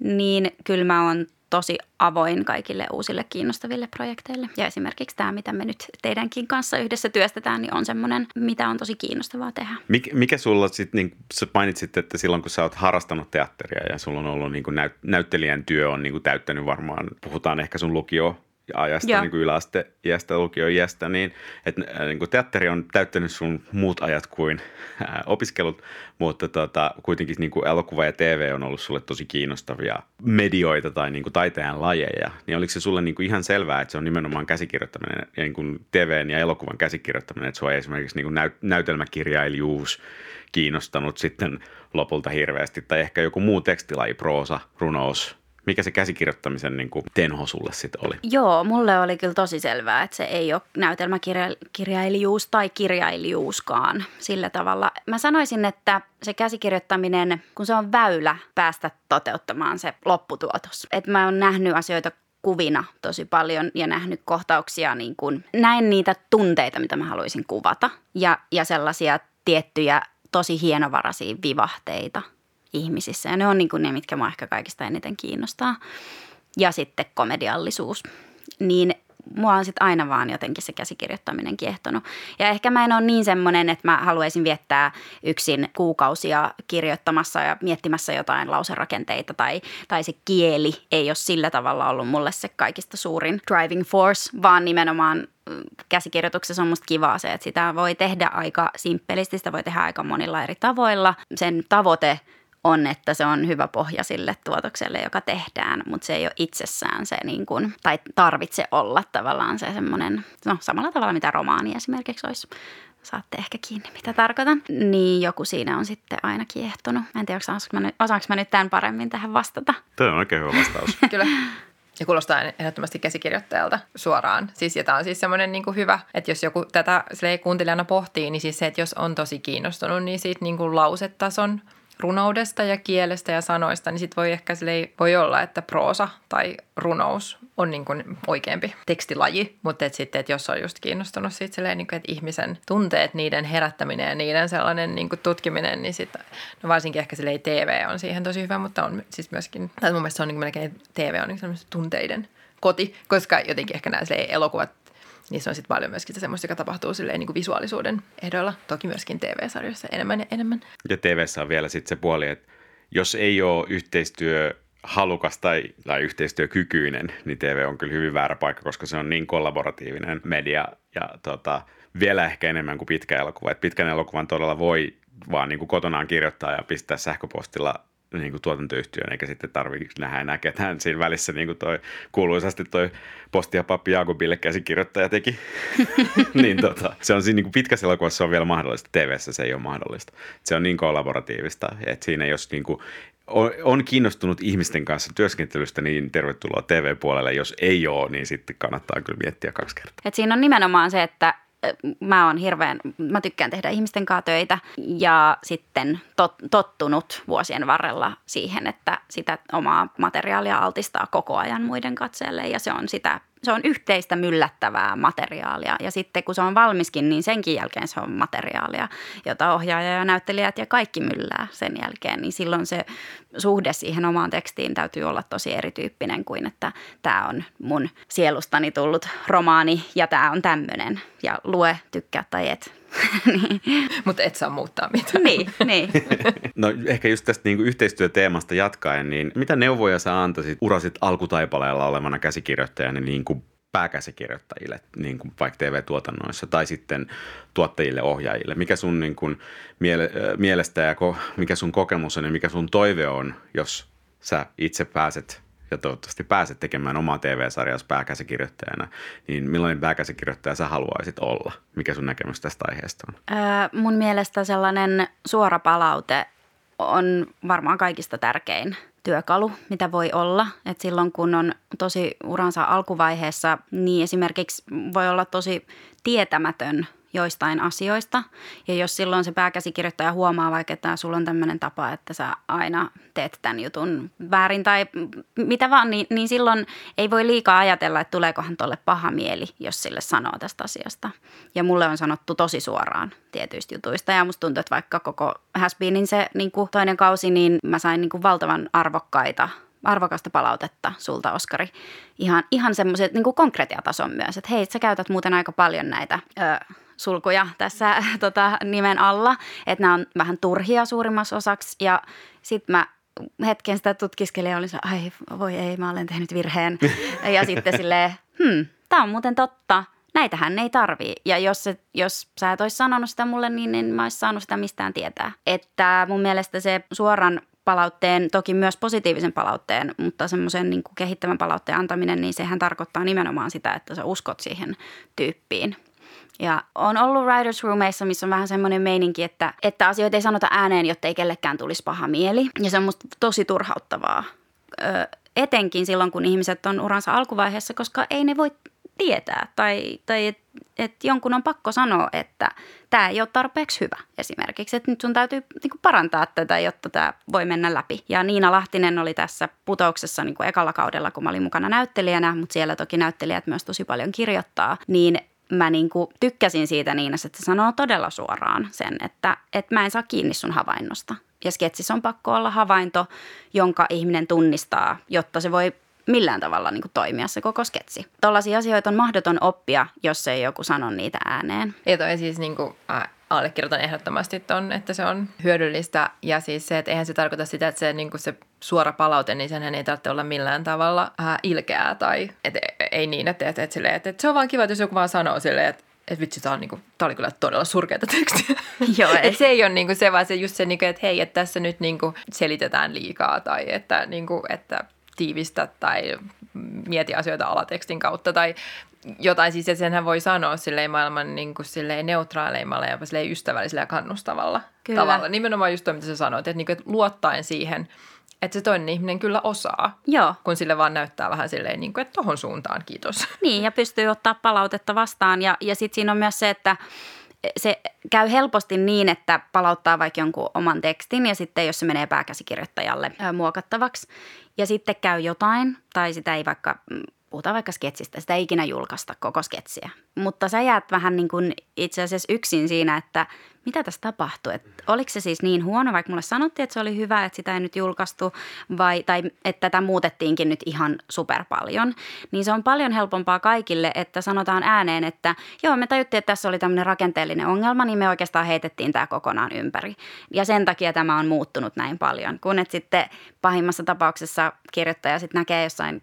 Niin kyllä mä oon tosi avoin kaikille uusille kiinnostaville projekteille. Ja esimerkiksi tämä, mitä me nyt teidänkin kanssa yhdessä työstetään, niin on semmoinen, mitä on tosi kiinnostavaa tehdä. Mik, mikä sulla sitten, niin sä mainitsit, että silloin kun sä oot harrastanut teatteria ja sulla on ollut niin kuin näyt, näyttelijän työ on niin kuin täyttänyt varmaan, puhutaan ehkä sun lukio ajasta, niin kuin yläasteiästä, lukioiästä, niin että niin kuin teatteri on täyttänyt sun muut ajat kuin ää, opiskelut, mutta tota, kuitenkin niin kuin elokuva ja TV on ollut sulle tosi kiinnostavia medioita tai niin kuin taiteen lajeja. Niin oliko se sulle niin kuin ihan selvää, että se on nimenomaan käsikirjoittaminen ja niin kuin TVn ja elokuvan käsikirjoittaminen, että sua ei esimerkiksi niin kuin näyt, näytelmäkirjailijuus kiinnostanut sitten lopulta hirveästi, tai ehkä joku muu tekstilaji, proosa, runous, mikä se käsikirjoittamisen niin kuin tenho sulle sitten oli? Joo, mulle oli kyllä tosi selvää, että se ei ole näytelmäkirjailijuus tai kirjailijuuskaan sillä tavalla. Mä sanoisin, että se käsikirjoittaminen, kun se on väylä päästä toteuttamaan se lopputuotos. Että mä oon nähnyt asioita kuvina tosi paljon ja nähnyt kohtauksia, niin kuin, näin niitä tunteita, mitä mä haluaisin kuvata ja, ja sellaisia tiettyjä tosi hienovaraisia vivahteita – ihmisissä. Ja ne on niin kuin ne, mitkä mua ehkä kaikista eniten kiinnostaa. Ja sitten komediallisuus. Niin mua on sitten aina vaan jotenkin se käsikirjoittaminen kiehtonut. Ja ehkä mä en ole niin semmoinen, että mä haluaisin viettää yksin kuukausia kirjoittamassa ja miettimässä jotain lauserakenteita tai, tai se kieli ei ole sillä tavalla ollut mulle se kaikista suurin driving force, vaan nimenomaan mm, käsikirjoituksessa on musta kivaa se, että sitä voi tehdä aika simppelisti, sitä voi tehdä aika monilla eri tavoilla. Sen tavoite – on, että se on hyvä pohja sille tuotokselle, joka tehdään, mutta se ei ole itsessään se, niin kuin, tai tarvitse olla tavallaan se semmoinen, no samalla tavalla mitä romaani esimerkiksi olisi. Saatte ehkä kiinni, mitä tarkoitan. Niin joku siinä on sitten aina kiehtonut. Mä en tiedä, osaanko mä, nyt, osaanko mä nyt tämän paremmin tähän vastata. Tämä on oikein hyvä vastaus. Kyllä. Ja kuulostaa ehdottomasti käsikirjoittajalta suoraan. Siis, ja tämä on siis semmoinen niin hyvä, että jos joku tätä kuuntelijana pohtii, niin siis se, että jos on tosi kiinnostunut, niin siitä niin kuin lausetason – runoudesta ja kielestä ja sanoista, niin sitten voi ehkä voi olla, että proosa tai runous on niin kuin oikeampi tekstilaji, mutta et sitten, että jos on just kiinnostunut siitä silleen, niin kuin, että ihmisen tunteet, niiden herättäminen ja niiden sellainen niin kuin tutkiminen, niin sitten, no varsinkin ehkä silleen TV on siihen tosi hyvä, mutta on siis myöskin, tai mun mielestä se on niin kuin melkein TV on niin tunteiden koti, koska jotenkin ehkä nämä elokuvat niissä on sitten paljon myöskin semmoista, joka tapahtuu silleen niin kuin visuaalisuuden ehdoilla. Toki myöskin TV-sarjoissa enemmän ja enemmän. Ja tv on vielä sitten se puoli, että jos ei ole yhteistyö halukas tai, tai yhteistyökykyinen, niin TV on kyllä hyvin väärä paikka, koska se on niin kollaboratiivinen media ja tota, vielä ehkä enemmän kuin pitkä elokuva. Et pitkän elokuvan todella voi vaan niin kuin kotonaan kirjoittaa ja pistää sähköpostilla niin kuin tuotantoyhtiön, eikä sitten tarvitse nähdä enää ketään siinä välissä, niin kuin toi kuuluisasti toi Posti ja Pappi Jaakobille käsikirjoittaja teki. niin tota, se on siinä niin kuin pitkässä elokuvassa on vielä mahdollista, tv se ei ole mahdollista. Se on niin kollaboratiivista, että siinä jos niin kuin on kiinnostunut ihmisten kanssa työskentelystä, niin tervetuloa TV-puolelle. Jos ei ole, niin sitten kannattaa kyllä miettiä kaksi kertaa. Et siinä on nimenomaan se, että mä oon hirveän, mä tykkään tehdä ihmisten kanssa töitä ja sitten tot, tottunut vuosien varrella siihen, että sitä omaa materiaalia altistaa koko ajan muiden katseelle ja se on sitä se on yhteistä myllättävää materiaalia. Ja sitten kun se on valmiskin, niin senkin jälkeen se on materiaalia, jota ohjaaja ja näyttelijät ja kaikki myllää sen jälkeen. Niin silloin se suhde siihen omaan tekstiin täytyy olla tosi erityyppinen kuin, että tämä on mun sielustani tullut romaani ja tämä on tämmöinen. Ja lue, tykkää tai et. niin. Mutta et saa muuttaa mitään. niin, niin. no ehkä just tästä niin yhteistyöteemasta jatkaen, niin mitä neuvoja sä antaisit urasit alkutaipaleella olevana käsikirjoittajana niin kuin pääkäsikirjoittajille, niin kuin vaikka TV-tuotannoissa tai sitten tuottajille, ohjaajille? Mikä sun niin kuin miele, mielestä ja ko, mikä sun kokemus on ja mikä sun toive on, jos sä itse pääset ja toivottavasti pääset tekemään omaa TV-sarjaa pääkäsikirjoittajana, niin millainen pääkäsikirjoittaja sä haluaisit olla? Mikä sun näkemys tästä aiheesta on? Öö, mun mielestä sellainen suora palaute on varmaan kaikista tärkein työkalu, mitä voi olla. Et silloin kun on tosi uransa alkuvaiheessa, niin esimerkiksi voi olla tosi tietämätön – joistain asioista. Ja jos silloin se pääkäsikirjoittaja huomaa vaikka, että sulla on tämmöinen tapa, että sä aina teet tämän jutun väärin tai mitä vaan, niin, niin silloin ei voi liikaa ajatella, että tuleekohan tuolle paha mieli, jos sille sanoo tästä asiasta. Ja mulle on sanottu tosi suoraan tietyistä jutuista ja musta tuntuu, että vaikka koko Hasbeenin se niin kuin toinen kausi, niin mä sain niin kuin valtavan arvokkaita arvokasta palautetta sulta, Oskari. Ihan, ihan semmoiset niin konkretiatason myös, että hei, sä käytät muuten aika paljon näitä ö, sulkuja tässä tota, nimen alla, että nämä on vähän turhia suurimmassa osaksi. Ja sitten mä hetken sitä tutkiskelin ja olin se, ai voi ei, mä olen tehnyt virheen. ja sitten silleen, hmm, tämä on muuten totta. Näitähän ei tarvii. Ja jos, se, jos sä et olisi sanonut sitä mulle, niin en mä olisi saanut sitä mistään tietää. Että mun mielestä se suoran palautteen, toki myös positiivisen palautteen, mutta semmoisen niin kehittävän palautteen antaminen, niin sehän tarkoittaa nimenomaan sitä, että sä uskot siihen tyyppiin. Ja on ollut writers roomeissa, missä on vähän semmoinen meininki, että, että asioita ei sanota ääneen, jotta ei kellekään tulisi paha mieli. Ja se on musta tosi turhauttavaa. Ö, etenkin silloin, kun ihmiset on uransa alkuvaiheessa, koska ei ne voi tietää. Tai, tai että et jonkun on pakko sanoa, että tämä ei ole tarpeeksi hyvä esimerkiksi. Että nyt sun täytyy niin kuin parantaa tätä, jotta tämä voi mennä läpi. Ja Niina Lahtinen oli tässä putouksessa niin kuin ekalla kaudella, kun mä olin mukana näyttelijänä, mutta siellä toki näyttelijät myös tosi paljon kirjoittaa. Niin mä niin kuin tykkäsin siitä Niinassa, että se sanoo todella suoraan sen, että, että mä en saa kiinni sun havainnosta. Ja sketsissä on pakko olla havainto, jonka ihminen tunnistaa, jotta se voi millään tavalla niin kuin toimia se koko sketsi. Tällaisia asioita on mahdoton oppia, jos ei joku sano niitä ääneen. Ja toi siis niin kuin, äh, allekirjoitan ehdottomasti ton, että se on hyödyllistä. Ja siis se, että eihän se tarkoita sitä, että se, niin kuin se suora palaute, niin senhän ei tarvitse olla millään tavalla äh, ilkeää tai et, ei niin, että, että, että, että, että se on vaan kiva, että jos joku vaan sanoo silleen, että että vitsi, tämä, niinku, oli kyllä todella surkeata tekstiä. Joo, et se ei ole niinku se, vaan se just se, niinku, että hei, että tässä nyt niinku selitetään liikaa tai että, niinku, että tiivistä tai mieti asioita alatekstin kautta tai jotain siis, että senhän voi sanoa silleen maailman niin kuin silleen neutraaleimmalla ja silleen ystävällisellä ja kannustavalla kyllä. tavalla. Nimenomaan just toi, mitä sä sanoit, että, niin kuin, että luottaen siihen, että se toinen ihminen kyllä osaa, Joo. kun sille vaan näyttää vähän silleen, niin kuin, että tohon suuntaan, kiitos. Niin, ja pystyy ottaa palautetta vastaan. Ja, ja sitten siinä on myös se, että se käy helposti niin, että palauttaa vaikka jonkun oman tekstin ja sitten jos se menee pääkäsikirjoittajalle muokattavaksi ja sitten käy jotain tai sitä ei vaikka mm, puhutaan vaikka sketsistä, sitä ei ikinä julkaista koko sketsiä. Mutta sä jäät vähän niin kuin itse asiassa yksin siinä, että mitä tässä tapahtui. Et oliko se siis niin huono, vaikka mulle sanottiin, että se oli hyvä, että sitä ei nyt julkaistu, vai, tai että tätä muutettiinkin nyt ihan super paljon. Niin se on paljon helpompaa kaikille, että sanotaan ääneen, että joo, me tajuttiin, että tässä oli tämmöinen rakenteellinen ongelma, niin me oikeastaan heitettiin tämä kokonaan ympäri. Ja sen takia tämä on muuttunut näin paljon, kun et sitten pahimmassa tapauksessa kirjoittaja sitten näkee jossain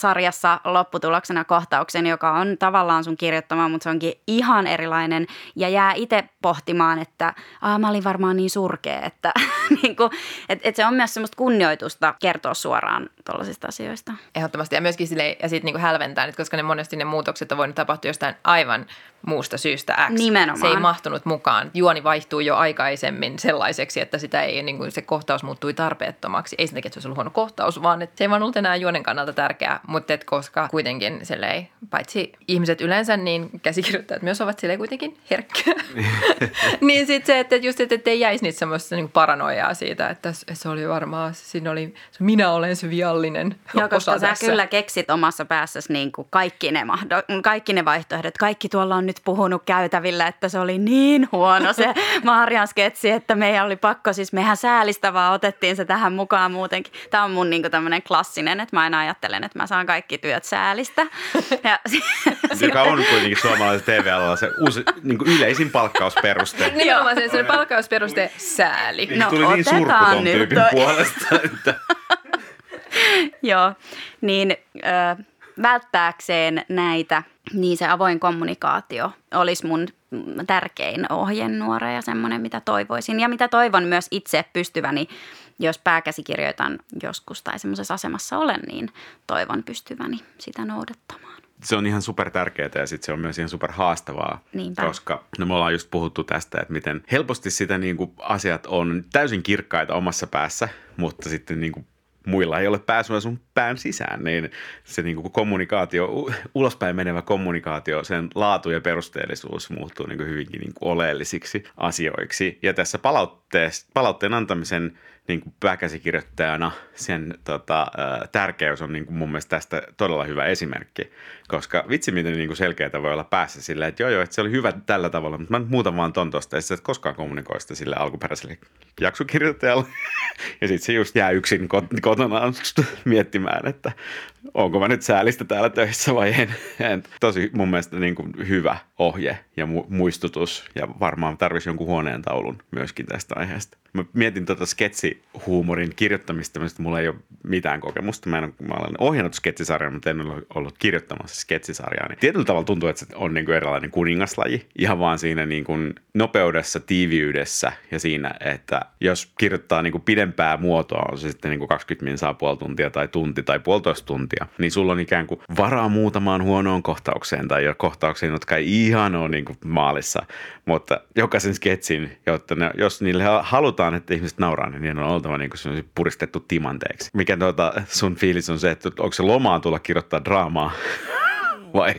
sarjassa lopputuloksena kohtauksen, joka on tavallaan sun kirjoittama, mutta se onkin ihan erilainen ja jää itse pohtimaan, että Aa, mä olin varmaan niin surkea, että niin kuin, et, et se on myös semmoista kunnioitusta kertoa suoraan tuollaisista asioista. Ehdottomasti ja myöskin sille, ja sitten niin hälventää, koska ne monesti ne muutokset on voinut tapahtua jostain aivan muusta syystä X. Nimenomaan. Se ei mahtunut mukaan. Juoni vaihtuu jo aikaisemmin sellaiseksi, että sitä ei, niin kuin se kohtaus muuttui tarpeettomaksi. Ei sen takia, että se olisi ollut huono kohtaus, vaan että se ei vaan ollut enää juonen kannalta tärkeää. Mutta et koska kuitenkin ei, paitsi ihmiset yleensä, niin käsikirjoittajat myös ovat silleen kuitenkin herkkiä. niin sitten se, että just, että ei jäisi niitä semmoista niin paranoiaa siitä, että se oli varmaan, siinä oli, minä olen se viallinen Joo, koska sä tässä. kyllä keksit omassa päässäsi niin kuin kaikki, ne mahdo- kaikki ne vaihtoehdot. Kaikki tuolla on nyt puhunut käytävillä, että se oli niin huono se Marian sketsi, että meidän oli pakko, siis mehän säälistä vaan otettiin se tähän mukaan muutenkin. Tämä on mun niin tämmöinen klassinen, että mä aina ajattelen, että mä saan kaikki työt säälistä. Ja, Joka on kuitenkin suomalaisella TV-alalla se uusi, niin kuin yleisin palkkausperuste. Nimenomaan se, se palkkausperuste sääli. No, tuli niin surkuton tyypin toi. puolesta, että... Joo, niin ö, välttääkseen näitä, niin se avoin kommunikaatio olisi mun tärkein ohjenuora ja semmoinen, mitä toivoisin. Ja mitä toivon myös itse pystyväni, jos pääkäsikirjoitan joskus tai semmoisessa asemassa olen, niin toivon pystyväni sitä noudattamaan se on ihan super tärkeää ja sitten se on myös ihan super haastavaa, Niinpä. koska no me ollaan just puhuttu tästä, että miten helposti sitä niin kuin asiat on täysin kirkkaita omassa päässä, mutta sitten niin kuin muilla ei ole pääsyä sun pään sisään, niin se niin kuin kommunikaatio, ulospäin menevä kommunikaatio, sen laatu ja perusteellisuus muuttuu niin kuin hyvinkin niin kuin oleellisiksi asioiksi. Ja tässä palautteen antamisen niin kuin pääkäsikirjoittajana sen tota, tärkeys on niin kuin mun mielestä tästä todella hyvä esimerkki. Koska vitsi miten niin kuin selkeätä voi olla päässä silleen, että joo joo, että se oli hyvä tällä tavalla, mutta mä muutan vaan ton tosta. Ja sitten et koskaan kommunikoi sitä sille alkuperäiselle jaksokirjoittajalle. ja sitten se just jää yksin kotonaan miettimään, että onko mä nyt säälistä täällä töissä vai en. Tosi mun mielestä niin kuin hyvä ohje ja mu- muistutus ja varmaan tarvisi jonkun huoneen taulun myöskin tästä aiheesta. Mä mietin tuota sketsihuumorin kirjoittamista, mistä mulla ei ole mitään kokemusta. Mä, en, mä olen ohjannut sketsisarjaa, mutta en ole ollut kirjoittamassa sketsisarjaa. Niin tietyllä tavalla tuntuu, että se on niin kuin erilainen kuningaslaji. Ihan vaan siinä niin kuin nopeudessa, tiiviydessä ja siinä, että jos kirjoittaa niin kuin pidempää muotoa, on se sitten niin kuin 20 minsaa puoli tuntia tai tunti tai puolitoista tuntia, niin sulla on ikään kuin varaa muutamaan huonoon kohtaukseen tai kohtaukseen, jotka ei ihan ole niin kuin maalissa. Mutta jokaisen sketsin, jotta ne, jos niille halutaan, että ihmiset nauraa, niin niiden on oltava niin kuin puristettu timanteeksi. Mikä tuota, sun fiilis on se, että onko se lomaa tulla kirjoittaa draamaa vai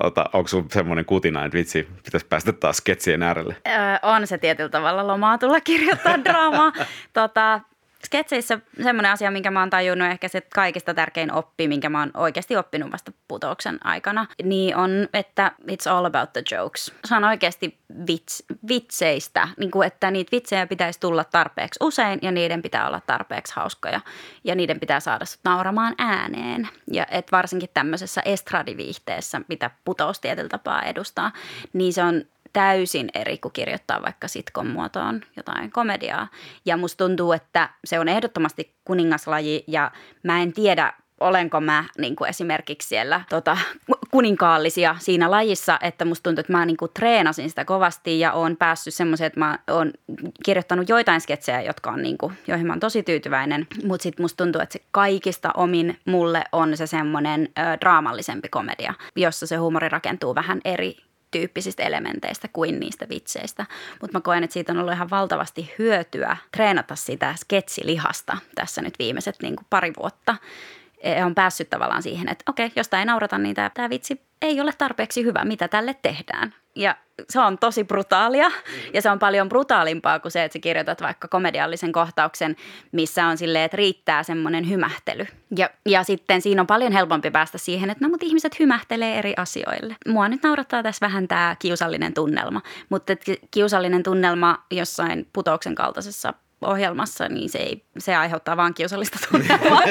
ota, onko sun semmoinen kutina, että vitsi, pitäisi päästä taas sketsien äärelle? Öö, on se tietyllä tavalla lomaa tulla kirjoittaa draamaa. tota, sketseissä semmoinen asia, minkä mä oon tajunnut, ehkä se kaikista tärkein oppi, minkä mä oon oikeasti oppinut vasta putouksen aikana, niin on, että it's all about the jokes. Se on oikeasti vits, vitseistä, niin kuin, että niitä vitsejä pitäisi tulla tarpeeksi usein ja niiden pitää olla tarpeeksi hauskoja ja niiden pitää saada sut nauramaan ääneen. Ja et varsinkin tämmöisessä estradiviihteessä, mitä putous tietyllä tapaa edustaa, niin se on täysin eri kuin kirjoittaa vaikka sitcom muotoon jotain komediaa. Ja musta tuntuu, että se on ehdottomasti kuningaslaji ja mä en tiedä, olenko mä niin kuin esimerkiksi siellä tota, kuninkaallisia siinä lajissa, että musta tuntuu, että mä niin kuin treenasin sitä kovasti ja oon päässyt semmoiseen, että mä oon kirjoittanut joitain sketsejä, jotka on niin kuin, joihin mä oon tosi tyytyväinen, mutta sitten musta tuntuu, että se kaikista omin mulle on se semmoinen ö, draamallisempi komedia, jossa se huumori rakentuu vähän eri tyyppisistä elementeistä kuin niistä vitseistä. Mutta mä koen, että siitä on ollut ihan valtavasti hyötyä treenata sitä sketsilihasta tässä nyt viimeiset niin kuin pari vuotta. Ja on päässyt tavallaan siihen, että okei, jos tämä ei naurata, niin tämä, tämä vitsi ei ole tarpeeksi hyvä, mitä tälle tehdään. Ja se on tosi brutaalia ja se on paljon brutaalimpaa kuin se, että sä kirjoitat vaikka komediallisen kohtauksen, missä on silleen, että riittää semmoinen hymähtely. Ja, ja sitten siinä on paljon helpompi päästä siihen, että no mutta ihmiset hymähtelee eri asioille. Mua nyt naurattaa tässä vähän tämä kiusallinen tunnelma, mutta kiusallinen tunnelma jossain putouksen kaltaisessa ohjelmassa, niin se, ei, se aiheuttaa vaan kiusallista tunnelmaa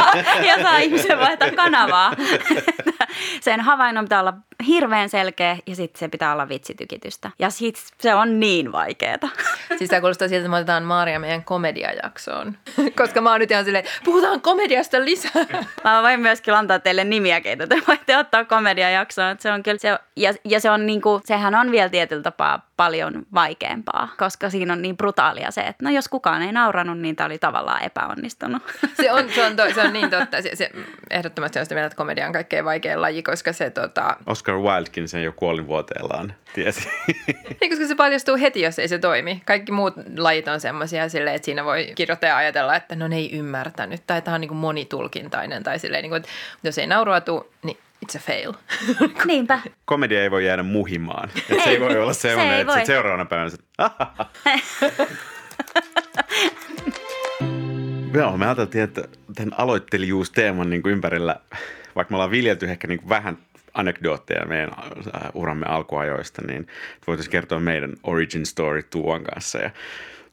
ja saa ihmisen vaihtaa kanavaa. Sen havainnon pitää olla hirveän selkeä ja sitten se pitää olla vitsitykitystä. Ja sit se on niin vaikeeta. Siis tämä kuulostaa siltä, että me otetaan Maaria meidän komediajaksoon. Koska mä oon nyt ihan silleen, puhutaan komediasta lisää. Mä voin myöskin antaa teille nimiä, keitä te voitte ottaa komediajaksoon. Se on kyllä se, ja, ja se on niinku, sehän on vielä tietyllä tapaa paljon vaikeampaa, koska siinä on niin brutaalia se, että no jos kukaan ei nauranut, niin tämä oli tavallaan epäonnistunut. Se on, se on, to, se on niin totta. Se, se, ehdottomasti on sitä mieltä, että komedia on kaikkein vaikein laji, koska se tota... Oscar Wildkin sen jo kuolinvuoteellaan tiesi. niin, koska se paljastuu heti, jos ei se toimi. Kaikki muut lajit on semmoisia silleen, että siinä voi kirjoittaja ajatella, että no ne ei ymmärtänyt, tai tämä on niin kuin monitulkintainen, tai silleen, niin kuin, että jos ei naurua tuu, niin it's a fail. Niinpä. Komedia ei voi jäädä muhimaan. Et se ei voi olla semmoinen, se että voi. seuraavana päivänä se, Joo, me ajateltiin, että tämän aloittelijuusteeman niin kuin ympärillä, vaikka me ollaan viljelty ehkä niin kuin vähän anekdootteja meidän äh, uramme alkuajoista, niin voitaisiin kertoa meidän origin story Tuuan kanssa. Ja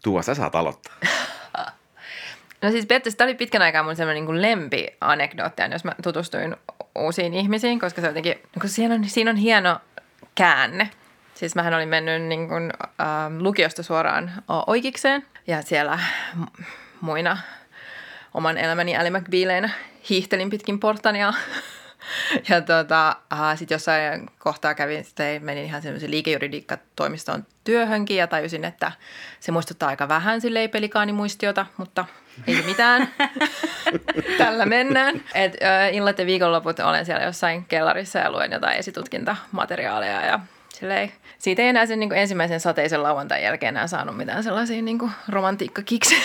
Tuua, sä saat aloittaa. No siis periaatteessa tämä oli pitkän aikaa mun semmoinen niin lempi-anekdootti, jos mä tutustuin uusiin ihmisiin, koska se jotenkin, kun siinä on, siinä on hieno käänne. Siis mähän olin mennyt niin kuin, äh, lukiosta suoraan oikeikseen ja siellä muina oman elämäni Ally McBealeinä hiihtelin pitkin portania ja tota, sitten jossain kohtaa kävin, sitten menin ihan semmoisen liikejuridiikkatoimistoon työhönkin ja tajusin, että se muistuttaa aika vähän silleen pelikaanimuistiota, mutta ei mitään. Tällä mennään. Et, ö, illat ja viikonloput olen siellä jossain kellarissa ja luen jotain esitutkintamateriaaleja ja silleen, siitä ei enää sen niin kuin ensimmäisen sateisen lauantain jälkeen enää saanut mitään sellaisia niin kuin romantiikkakiksejä.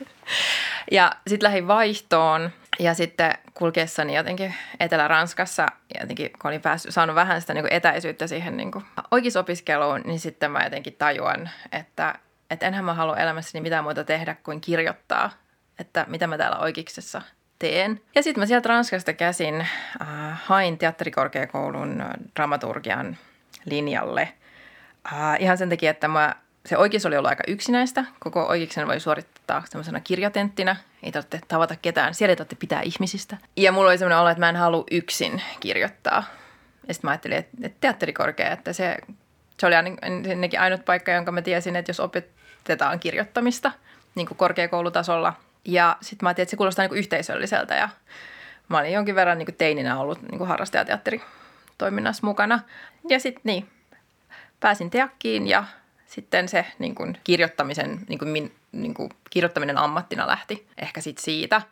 ja sitten lähdin vaihtoon ja sitten kulkeessani jotenkin Etelä-Ranskassa, jotenkin kun olin päässyt, saanut vähän sitä niin kuin etäisyyttä siihen niin kuin oikeisopiskeluun, niin sitten mä jotenkin tajuan, että että enhän mä halua elämässäni mitään muuta tehdä kuin kirjoittaa, että mitä mä täällä oikeiksessa teen. Ja sitten mä sieltä Ranskasta käsin äh, hain teatterikorkeakoulun dramaturgian linjalle. Äh, ihan sen takia, että mä, se oikeus oli ollut aika yksinäistä. Koko oikeiksen voi suorittaa semmoisena kirjatenttina. Ei tarvitse tavata ketään. Siellä ei tarvitse pitää ihmisistä. Ja mulla oli semmoinen olo, että mä en halua yksin kirjoittaa. Ja sitten mä ajattelin, että, että teatterikorkea, että se, se oli ainakin ainut paikka, jonka mä tiesin, että jos opetetaan kirjoittamista niin kuin korkeakoulutasolla. Ja sitten mä ajattelin, että se kuulostaa niin kuin yhteisölliseltä ja mä olin jonkin verran niin kuin teininä ollut niin kuin harrastajateatteritoiminnassa mukana. Ja sitten niin, pääsin teakkiin ja sitten se niin kuin kirjoittamisen, niin kuin min, niin kuin kirjoittaminen ammattina lähti ehkä sitten siitä.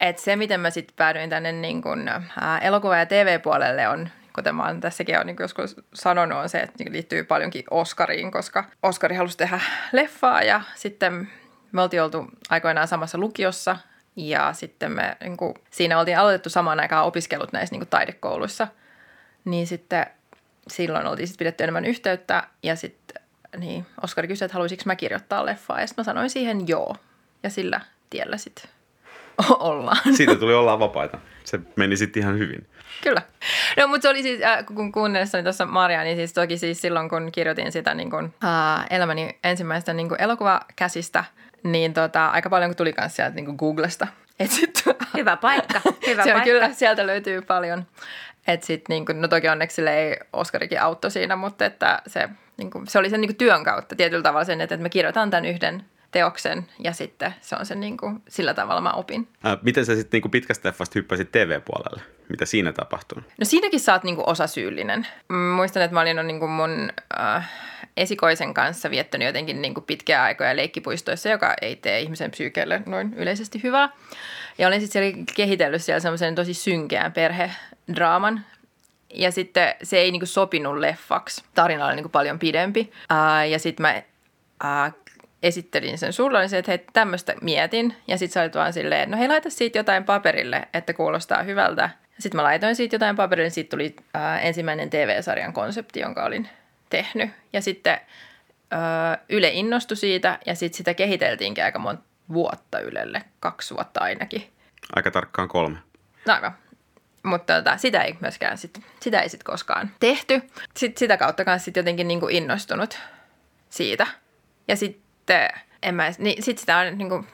että se, miten mä sitten päädyin tänne niin kuin, ää, elokuva- ja TV-puolelle on, kuten mä tässäkin on niin joskus sanonut, on se, että niin liittyy paljonkin Oscariin, koska Oscari halusi tehdä leffaa ja sitten me oltiin oltu aikoinaan samassa lukiossa ja sitten me niin kuin, siinä oltiin aloitettu samaan aikaan opiskelut näissä niin kuin taidekouluissa. Niin sitten silloin oltiin sitten pidetty enemmän yhteyttä ja sitten niin Oskari kysyi, että haluaisinko mä kirjoittaa leffaa ja sitten mä sanoin siihen joo. Ja sillä tiellä sitten ollaan. Siitä tuli ollaan vapaita. Se meni sitten ihan hyvin. Kyllä. No mutta se oli siis, äh, kun kuunnellessani tuossa Maria, niin siis toki siis silloin kun kirjoitin sitä niin kun, äh, elämäni ensimmäistä niin elokuvakäsistä, niin tota, aika paljon tuli myös sieltä niin Googlesta. Et sit, Hyvä paikka. Hyvä se on paikka. kyllä, sieltä löytyy paljon. Et sit, niin no toki onneksi ei Oskarikin auttoi siinä, mutta että se, niin se oli sen niin työn kautta tietyllä tavalla sen, että, että mä kirjoitan tämän yhden teoksen ja sitten se on se niin kuin, sillä tavalla mä opin. Ää, miten sä sitten niin pitkästä leffasta hyppäsit TV-puolelle? Mitä siinä tapahtui? No siinäkin sä oot niin kuin osasyyllinen. Muistan, että mä olin niin kuin mun äh, esikoisen kanssa viettänyt jotenkin niin kuin pitkää aikoja leikkipuistoissa, joka ei tee ihmisen psyykeelle noin yleisesti hyvää. Ja olin sitten siellä kehitellyt siellä semmoisen tosi synkeän perhedraaman, ja sitten se ei niinku sopinut leffaksi. Tarina oli niinku paljon pidempi. Uh, ja sitten mä uh, esittelin sen sulle, niin se, että hei, tämmöistä mietin. Ja sitten sä olit vaan silleen, no hei, laita siitä jotain paperille, että kuulostaa hyvältä. Sitten mä laitoin siitä jotain paperille, niin siitä tuli äh, ensimmäinen TV-sarjan konsepti, jonka olin tehnyt. Ja sitten äh, Yle innostui siitä, ja sitten sitä kehiteltiinkin aika monta vuotta Ylelle, kaksi vuotta ainakin. Aika tarkkaan kolme. No aivan. Mutta tota, sitä ei myöskään sit, sitä ei sit koskaan tehty. Sitten sitä kautta kanssa sit jotenkin niinku innostunut siitä. Ja sitten en mä, niin sit sitä on, niin kuin,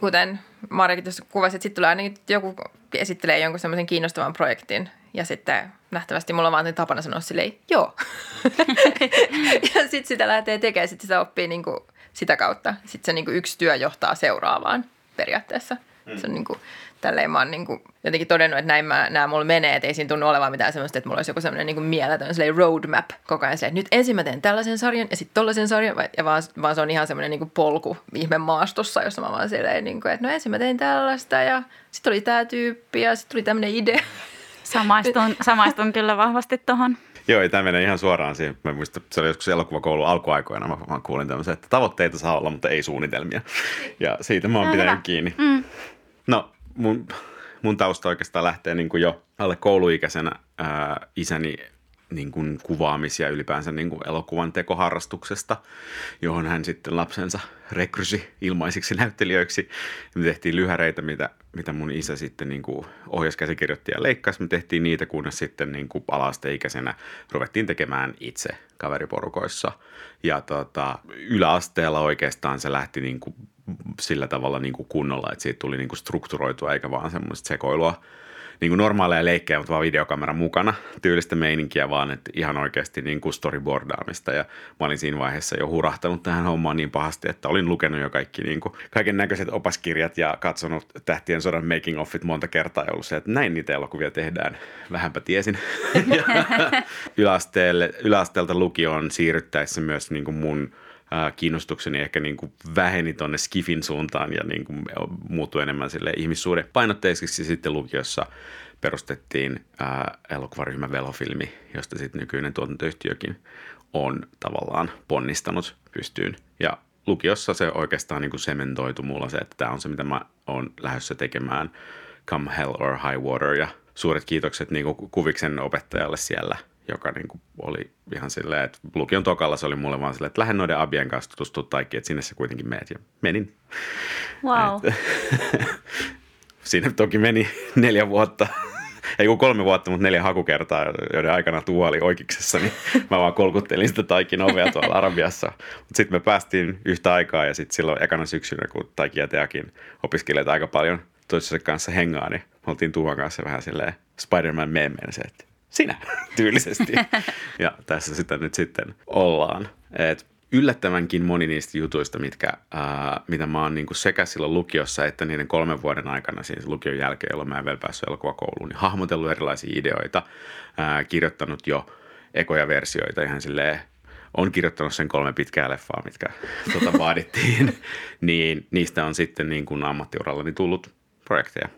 kuten Marjakin tuossa kuvasi, että sitten tulee aina joku esittelee jonkun semmoisen kiinnostavan projektin ja sitten nähtävästi mulla on vaan tapana sanoa silleen, joo. ja sitten sitä lähtee tekemään, sitten sitä oppii niin kuin sitä kautta. Sitten se niin kuin yksi työ johtaa seuraavaan periaatteessa. Mm. Se on niin kuin, tälleen mä oon niin kuin jotenkin todennut, että näin mä, nämä mulla menee, että ei siinä tunnu olevan mitään sellaista, että mulla olisi joku sellainen niin kuin mieletön roadmap koko ajan se, että nyt ensin mä teen tällaisen sarjan ja sitten tollaisen sarjan, ja vaan, vaan se on ihan semmoinen niin kuin polku ihme maastossa, jossa mä vaan silleen, niin kuin, että no ensin mä tein tällaista ja sitten oli tämä tyyppi ja sitten tuli tämmöinen idea. Samaistun, samaistun kyllä vahvasti tuohon. Joo, ei tämä menee ihan suoraan siihen. Mä muistan, se oli joskus elokuvakoulun alkuaikoina. Mä, mä kuulin tämmöisen, että tavoitteita saa olla, mutta ei suunnitelmia. Ja siitä mä oon no, pitänyt hyvä. kiinni. Mm. No, mun, mun tausta oikeastaan lähtee niin kuin jo alle kouluikäisenä ää, isäni niin kuin kuvaamis- ja ylipäänsä niin kuin elokuvan tekoharrastuksesta, johon hän sitten lapsensa rekrysi ilmaisiksi näyttelijöiksi. Me tehtiin lyhäreitä, mitä, mitä mun isä sitten niin kuin ohjasi käsikirjoitti ja leikkasi. Me tehtiin niitä, kunnes sitten niin kuin alasteikäisenä ruvettiin tekemään itse kaveriporukoissa. Ja tota, yläasteella oikeastaan se lähti niin kuin sillä tavalla niin kuin kunnolla, että siitä tuli niin kuin strukturoitua eikä vaan semmoista sekoilua niin kuin normaaleja leikkejä, mutta vaan videokameran mukana, tyylistä meininkiä vaan, että ihan oikeasti niin kuin storyboardaamista ja mä olin siinä vaiheessa jo hurahtanut tähän hommaan niin pahasti, että olin lukenut jo kaikki niin kuin, kaiken näköiset opaskirjat ja katsonut Tähtien sodan making offit monta kertaa ja ollut se, että näin niitä elokuvia tehdään, vähänpä tiesin. yläasteelta lukioon siirryttäessä myös niin kuin mun kiinnostukseni ehkä niin kuin väheni tuonne Skifin suuntaan ja niin kuin muuttui enemmän sille ihmissuuden painotteiseksi. Sitten lukiossa perustettiin elokuvaryhmä Velofilmi, josta sitten nykyinen tuotantoyhtiökin on tavallaan ponnistanut pystyyn. Ja lukiossa se oikeastaan niin kuin sementoitu mulla se, että tämä on se, mitä mä oon lähdössä tekemään come hell or high water ja suuret kiitokset niin kuin kuviksen opettajalle siellä joka niin kuin oli ihan silleen, että lukion tokalla se oli mulle vaan silleen, että lähden noiden abien kanssa tutustua taikki, että sinne se kuitenkin meet. Ja menin. Wow. Et, siinä toki meni neljä vuotta, ei kun kolme vuotta, mutta neljä hakukertaa, joiden aikana tuo oli oikeuksessa, niin mä vaan kolkuttelin sitä taikin ovea tuolla Arabiassa. Mutta sitten me päästiin yhtä aikaa ja sitten silloin ekana syksynä, kun Taiki ja Teakin opiskelijat aika paljon toisensa kanssa hengaa, niin me oltiin Tuuan kanssa vähän silleen Spider-Man meemeen se, että sinä tyylisesti. ja tässä sitä nyt sitten ollaan. Et yllättävänkin moni niistä jutuista, mitkä, ää, mitä mä oon niin sekä silloin lukiossa että niiden kolmen vuoden aikana, siis lukion jälkeen, jolloin mä en vielä päässyt elokuvakouluun, niin hahmotellut erilaisia ideoita, ää, kirjoittanut jo ekoja versioita ihan silleen on kirjoittanut sen kolme pitkää leffaa, mitkä tuota, vaadittiin, niin niistä on sitten niin kuin ammattiurallani tullut projekteja.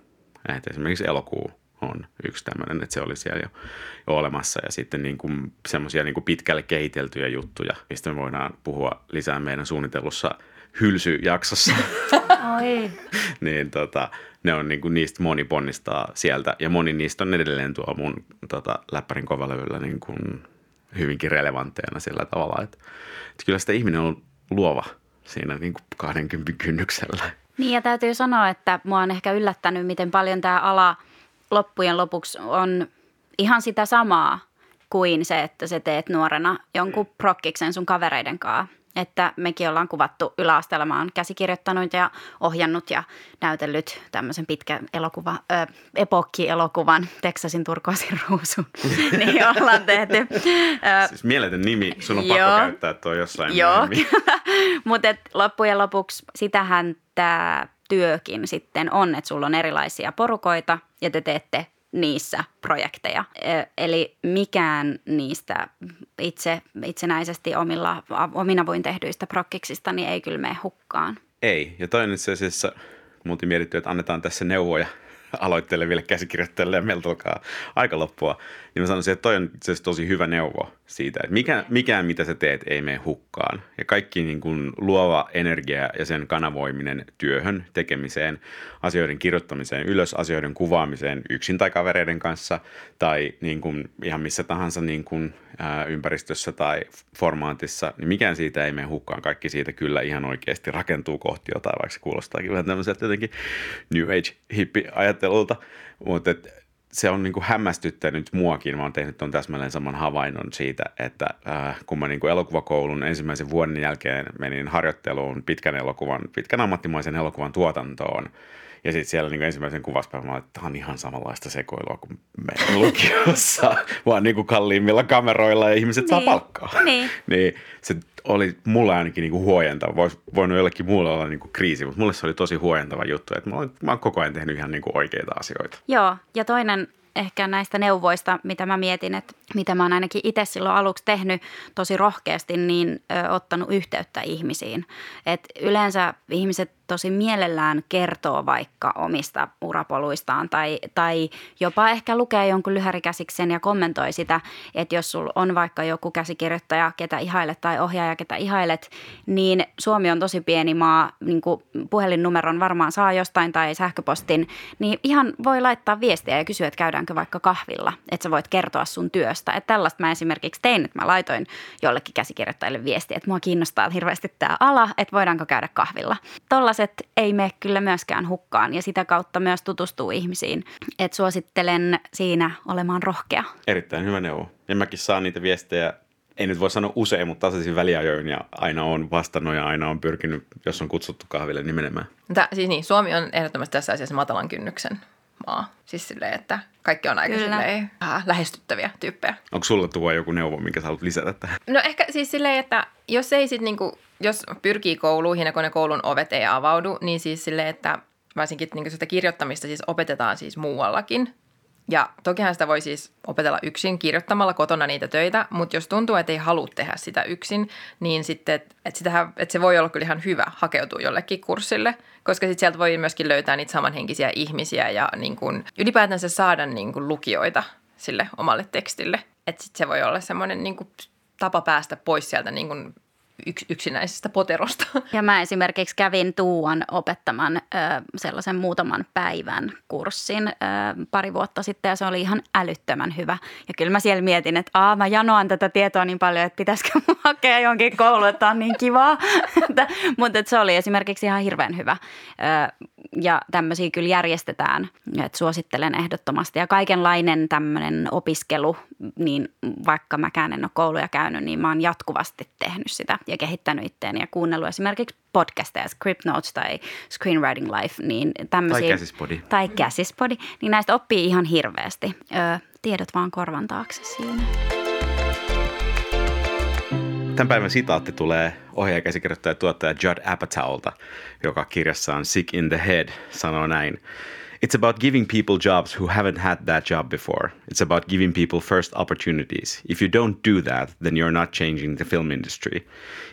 Et esimerkiksi elokuu on yksi tämmöinen, että se oli siellä jo, jo olemassa. Ja sitten niin kuin semmoisia niin kuin pitkälle kehiteltyjä juttuja, mistä me voidaan puhua lisää meidän suunnitellussa hylsyjaksossa. Oi. niin tota, ne on niin kuin, niistä moni ponnistaa sieltä ja moni niistä on edelleen tuo mun tota, läppärin kovalevyllä niin kuin hyvinkin relevantteina sillä tavalla, että, että kyllä sitä ihminen on luova siinä niin kuin 20 kynnyksellä. Niin ja täytyy sanoa, että mua on ehkä yllättänyt, miten paljon tämä ala loppujen lopuksi on ihan sitä samaa kuin se, että sä teet nuorena jonkun prokkiksen sun kavereiden kanssa. Että mekin ollaan kuvattu yläasteella. Mä oon käsikirjoittanut ja ohjannut ja näytellyt tämmöisen pitkän elokuva, ö, epokki-elokuvan Texasin turkoisin ruusun. niin ollaan tehty. Ö, siis mieletön nimi. Sun on joo, pakko käyttää tuo jossain Joo, mutta loppujen lopuksi sitähän tämä työkin sitten on, että sulla on erilaisia porukoita ja te teette niissä projekteja. Eli mikään niistä itse, itsenäisesti omilla, omina voin tehdyistä prokkiksista niin ei kyllä mene hukkaan. Ei, ja toinen itse asiassa, mietitty, että annetaan tässä neuvoja aloitteleville käsikirjoittajille ja meiltä alkaa aika loppua, niin mä sanoisin, että toi on tosi hyvä neuvo siitä, että mikä, mikään mitä sä teet ei mene hukkaan. Ja kaikki niin kuin luova energia ja sen kanavoiminen työhön, tekemiseen, asioiden kirjoittamiseen ylös, asioiden kuvaamiseen yksin tai kavereiden kanssa tai niin kuin ihan missä tahansa niin kuin, ää, ympäristössä tai formaatissa, niin mikään siitä ei mene hukkaan. Kaikki siitä kyllä ihan oikeasti rakentuu kohti jotain, vaikka se kuulostaakin vähän tämmöiseltä jotenkin New Age hippi ajattelulta, mutta se on niin kuin hämmästyttänyt muakin. Mä oon tehnyt tuon täsmälleen saman havainnon siitä, että äh, kun mä niin kuin elokuvakoulun ensimmäisen vuoden jälkeen menin harjoitteluun pitkän elokuvan, pitkän ammattimaisen elokuvan tuotantoon, ja sitten siellä niin ensimmäisen kuvaspäivän mä että tämä on ihan samanlaista sekoilua kuin meidän lukiossa, vaan niin kuin kalliimmilla kameroilla ja ihmiset niin. saa palkkaa. Niin. niin se oli mulle ainakin niin kuin huojentava. Voisi voinut jollekin muulle olla niin kuin kriisi, mutta mulle se oli tosi huojentava juttu, että mä oon, mä oon koko ajan tehnyt ihan niin kuin oikeita asioita. Joo, ja toinen ehkä näistä neuvoista, mitä mä mietin, että mitä mä oon ainakin itse silloin aluksi tehnyt tosi rohkeasti, niin ö, ottanut yhteyttä ihmisiin. Et yleensä ihmiset tosi mielellään kertoo vaikka omista urapoluistaan tai, tai jopa ehkä lukee jonkun lyhärikäsiksen ja kommentoi sitä, että jos sulla on vaikka joku käsikirjoittaja, ketä ihailet tai ohjaaja, ketä ihailet, niin Suomi on tosi pieni maa, niin kuin puhelinnumeron varmaan saa jostain tai sähköpostin, niin ihan voi laittaa viestiä ja kysyä, että käydäänkö vaikka kahvilla, että sä voit kertoa sun työstä. Että tällaista mä esimerkiksi tein, että mä laitoin jollekin käsikirjoittajille viestiä, että mua kiinnostaa hirveästi tämä ala, että voidaanko käydä kahvilla. Tolla tällaiset ei mene kyllä myöskään hukkaan ja sitä kautta myös tutustuu ihmisiin. Et suosittelen siinä olemaan rohkea. Erittäin hyvä neuvo. Ja mäkin saan niitä viestejä ei nyt voi sanoa usein, mutta tasaisin väliajoin ja aina on vastannut ja aina on pyrkinyt, jos on kutsuttu kahville, niin menemään. Tää, siis niin, Suomi on ehdottomasti tässä asiassa matalan kynnyksen maa. Siis silleen, että kaikki on aika silleen, äh, lähestyttäviä tyyppejä. Onko sulla tuo joku neuvo, minkä sä haluat lisätä tähän? No ehkä siis silleen, että jos ei sit niinku, jos pyrkii kouluihin ja kun ne koulun ovet ei avaudu, niin siis silleen, että varsinkin niinku sitä kirjoittamista siis opetetaan siis muuallakin. Ja tokihan sitä voi siis opetella yksin kirjoittamalla kotona niitä töitä, mutta jos tuntuu, että ei halua tehdä sitä yksin, niin sitten, että, sitähän, että se voi olla kyllä ihan hyvä hakeutua jollekin kurssille, koska sitten sieltä voi myöskin löytää niitä samanhenkisiä ihmisiä ja niin kuin, ylipäätänsä saada niin kuin lukijoita sille omalle tekstille. Että sitten se voi olla semmoinen niin kuin, tapa päästä pois sieltä niin kuin yks, yksinäisestä poterosta. Ja mä esimerkiksi kävin Tuuan opettaman ö, sellaisen muutaman päivän kurssin ö, pari vuotta sitten ja se oli ihan älyttömän hyvä. Ja kyllä mä siellä mietin, että aa mä janoan tätä tietoa niin paljon, että pitäisikö mun hakea jonkin kouluun, että on niin kivaa. Mutta se oli esimerkiksi ihan hirveän hyvä. Ö, ja tämmöisiä kyllä järjestetään, että suosittelen ehdottomasti. Ja kaikenlainen tämmöinen opiskelu, niin vaikka mäkään en ole kouluja käynyt, niin mä oon jatkuvasti tehnyt sitä ja kehittänyt itteeni ja kuunnellut esimerkiksi podcasteja, Script Notes tai Screenwriting Life, niin tämmöisiä. Tai käsispodi. Tai käsispodi, niin näistä oppii ihan hirveästi. Öö, tiedot vaan korvan taakse siinä. Tämän päivän sitaatti tulee ohjaaja, käsikirjoittaja ja tuottaja Judd Apatowlta, joka kirjassaan Sick in the Head sanoo näin. It's about giving people jobs who haven't had that job before. It's about giving people first opportunities. If you don't do that, then you're not changing the film industry.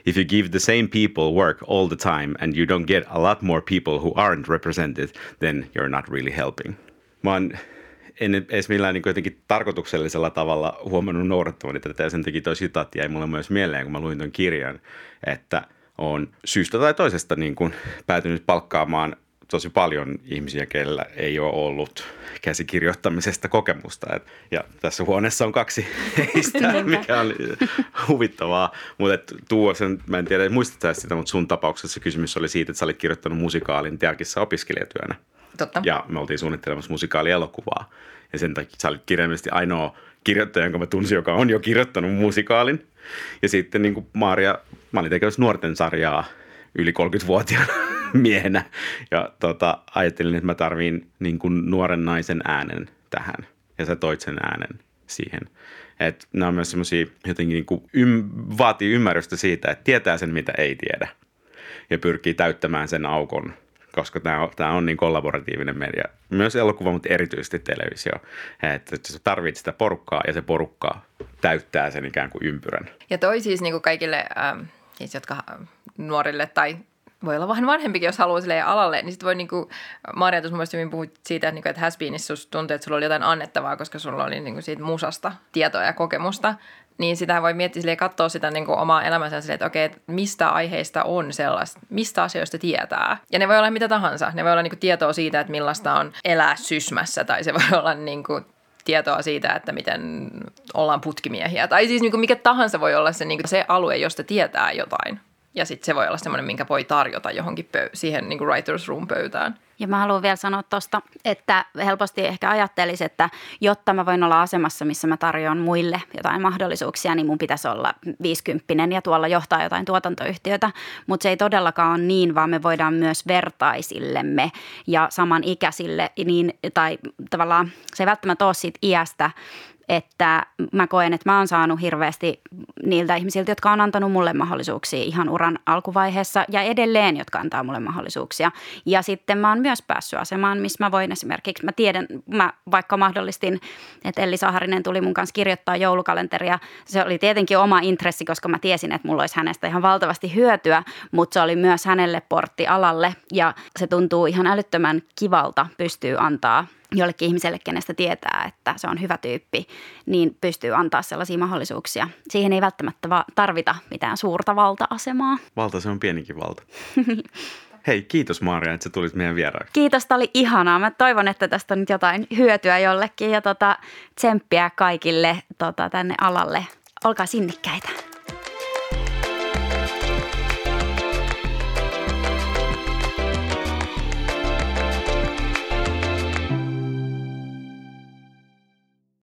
If you give the same people work all the time and you don't get a lot more people who aren't represented, then you're not really helping. Mä oon en edes millään niin jotenkin tarkoituksellisella tavalla huomannut noudattavani tätä ja sen takia toi sitaatti jäi mulle myös mieleen, kun mä luin ton kirjan, että on syystä tai toisesta niin kuin päätynyt palkkaamaan tosi paljon ihmisiä, kellä ei ole ollut käsikirjoittamisesta kokemusta. Et, ja tässä huoneessa on kaksi heistä, mikä on huvittavaa. Mutta tuo sen, mä en tiedä, muistatko sitä, mutta sun tapauksessa kysymys oli siitä, että sä olit kirjoittanut musikaalin Telkissä opiskelijatyönä. Totta. Ja me oltiin suunnittelemassa musikaalielokuvaa. Ja sen takia sä olit kirjaimellisesti ainoa kirjoittaja, jonka mä tunsin, joka on jo kirjoittanut musikaalin. Ja sitten niin kuin Maria, mä olin tekemässä nuorten sarjaa yli 30-vuotiaana miehenä. Ja tota, ajattelin, että mä tarviin niin kuin nuoren naisen äänen tähän. Ja sä toit sen äänen siihen. Että nämä on myös semmoisia jotenkin niin kuin ym, vaatii ymmärrystä siitä, että tietää sen, mitä ei tiedä. Ja pyrkii täyttämään sen aukon koska tämä on, tämä on niin kollaboratiivinen media. Myös elokuva, mutta erityisesti televisio. Että sä tarvitset sitä porukkaa ja se porukka täyttää sen ikään kuin ympyrän. Ja toi siis niin kuin kaikille, ähm, siis jotka nuorille tai voi olla vähän vanhempikin, jos haluaa sille alalle, niin sitten voi niin kuin, Maria tuossa mun hyvin puhuit siitä, että, niin kuin, että Hasbeenissä tuntuu, että sulla oli jotain annettavaa, koska sulla oli niin kuin siitä musasta tietoa ja kokemusta, niin sitä voi miettiä silleen, katsoa sitä niin kuin omaa elämänsä silleen, että okei, että mistä aiheista on sellaista, mistä asioista tietää. Ja ne voi olla mitä tahansa. Ne voi olla niin kuin tietoa siitä, että millaista on elää sysmässä, tai se voi olla niin kuin tietoa siitä, että miten ollaan putkimiehiä. Tai siis niin kuin mikä tahansa voi olla se, niin kuin se alue, josta tietää jotain. Ja sitten se voi olla semmoinen, minkä voi tarjota johonkin pöy- siihen niin kuin writer's room pöytään. Ja mä haluan vielä sanoa tuosta, että helposti ehkä ajattelisi, että jotta mä voin olla asemassa, missä mä tarjoan muille jotain mahdollisuuksia, niin mun pitäisi olla 50 ja tuolla johtaa jotain tuotantoyhtiötä. Mutta se ei todellakaan ole niin, vaan me voidaan myös vertaisillemme ja samanikäisille, niin, tai tavallaan se ei välttämättä ole siitä iästä että mä koen, että mä oon saanut hirveästi niiltä ihmisiltä, jotka on antanut mulle mahdollisuuksia ihan uran alkuvaiheessa ja edelleen, jotka antaa mulle mahdollisuuksia. Ja sitten mä oon myös päässyt asemaan, missä mä voin esimerkiksi, mä tiedän, mä vaikka mahdollistin, että Elli Saharinen tuli mun kanssa kirjoittaa joulukalenteria. Se oli tietenkin oma intressi, koska mä tiesin, että mulla olisi hänestä ihan valtavasti hyötyä, mutta se oli myös hänelle portti alalle ja se tuntuu ihan älyttömän kivalta pystyy antaa jollekin ihmiselle, kenestä tietää, että se on hyvä tyyppi, niin pystyy antaa sellaisia mahdollisuuksia. Siihen ei välttämättä tarvita mitään suurta valta-asemaa. Valta, se on pienikin valta. Hei, kiitos Maria, että sä tulit meidän vieraan. Kiitos, tämä oli ihanaa. Mä toivon, että tästä on nyt jotain hyötyä jollekin ja tota, tsemppiä kaikille tota, tänne alalle. Olkaa sinnikkäitä.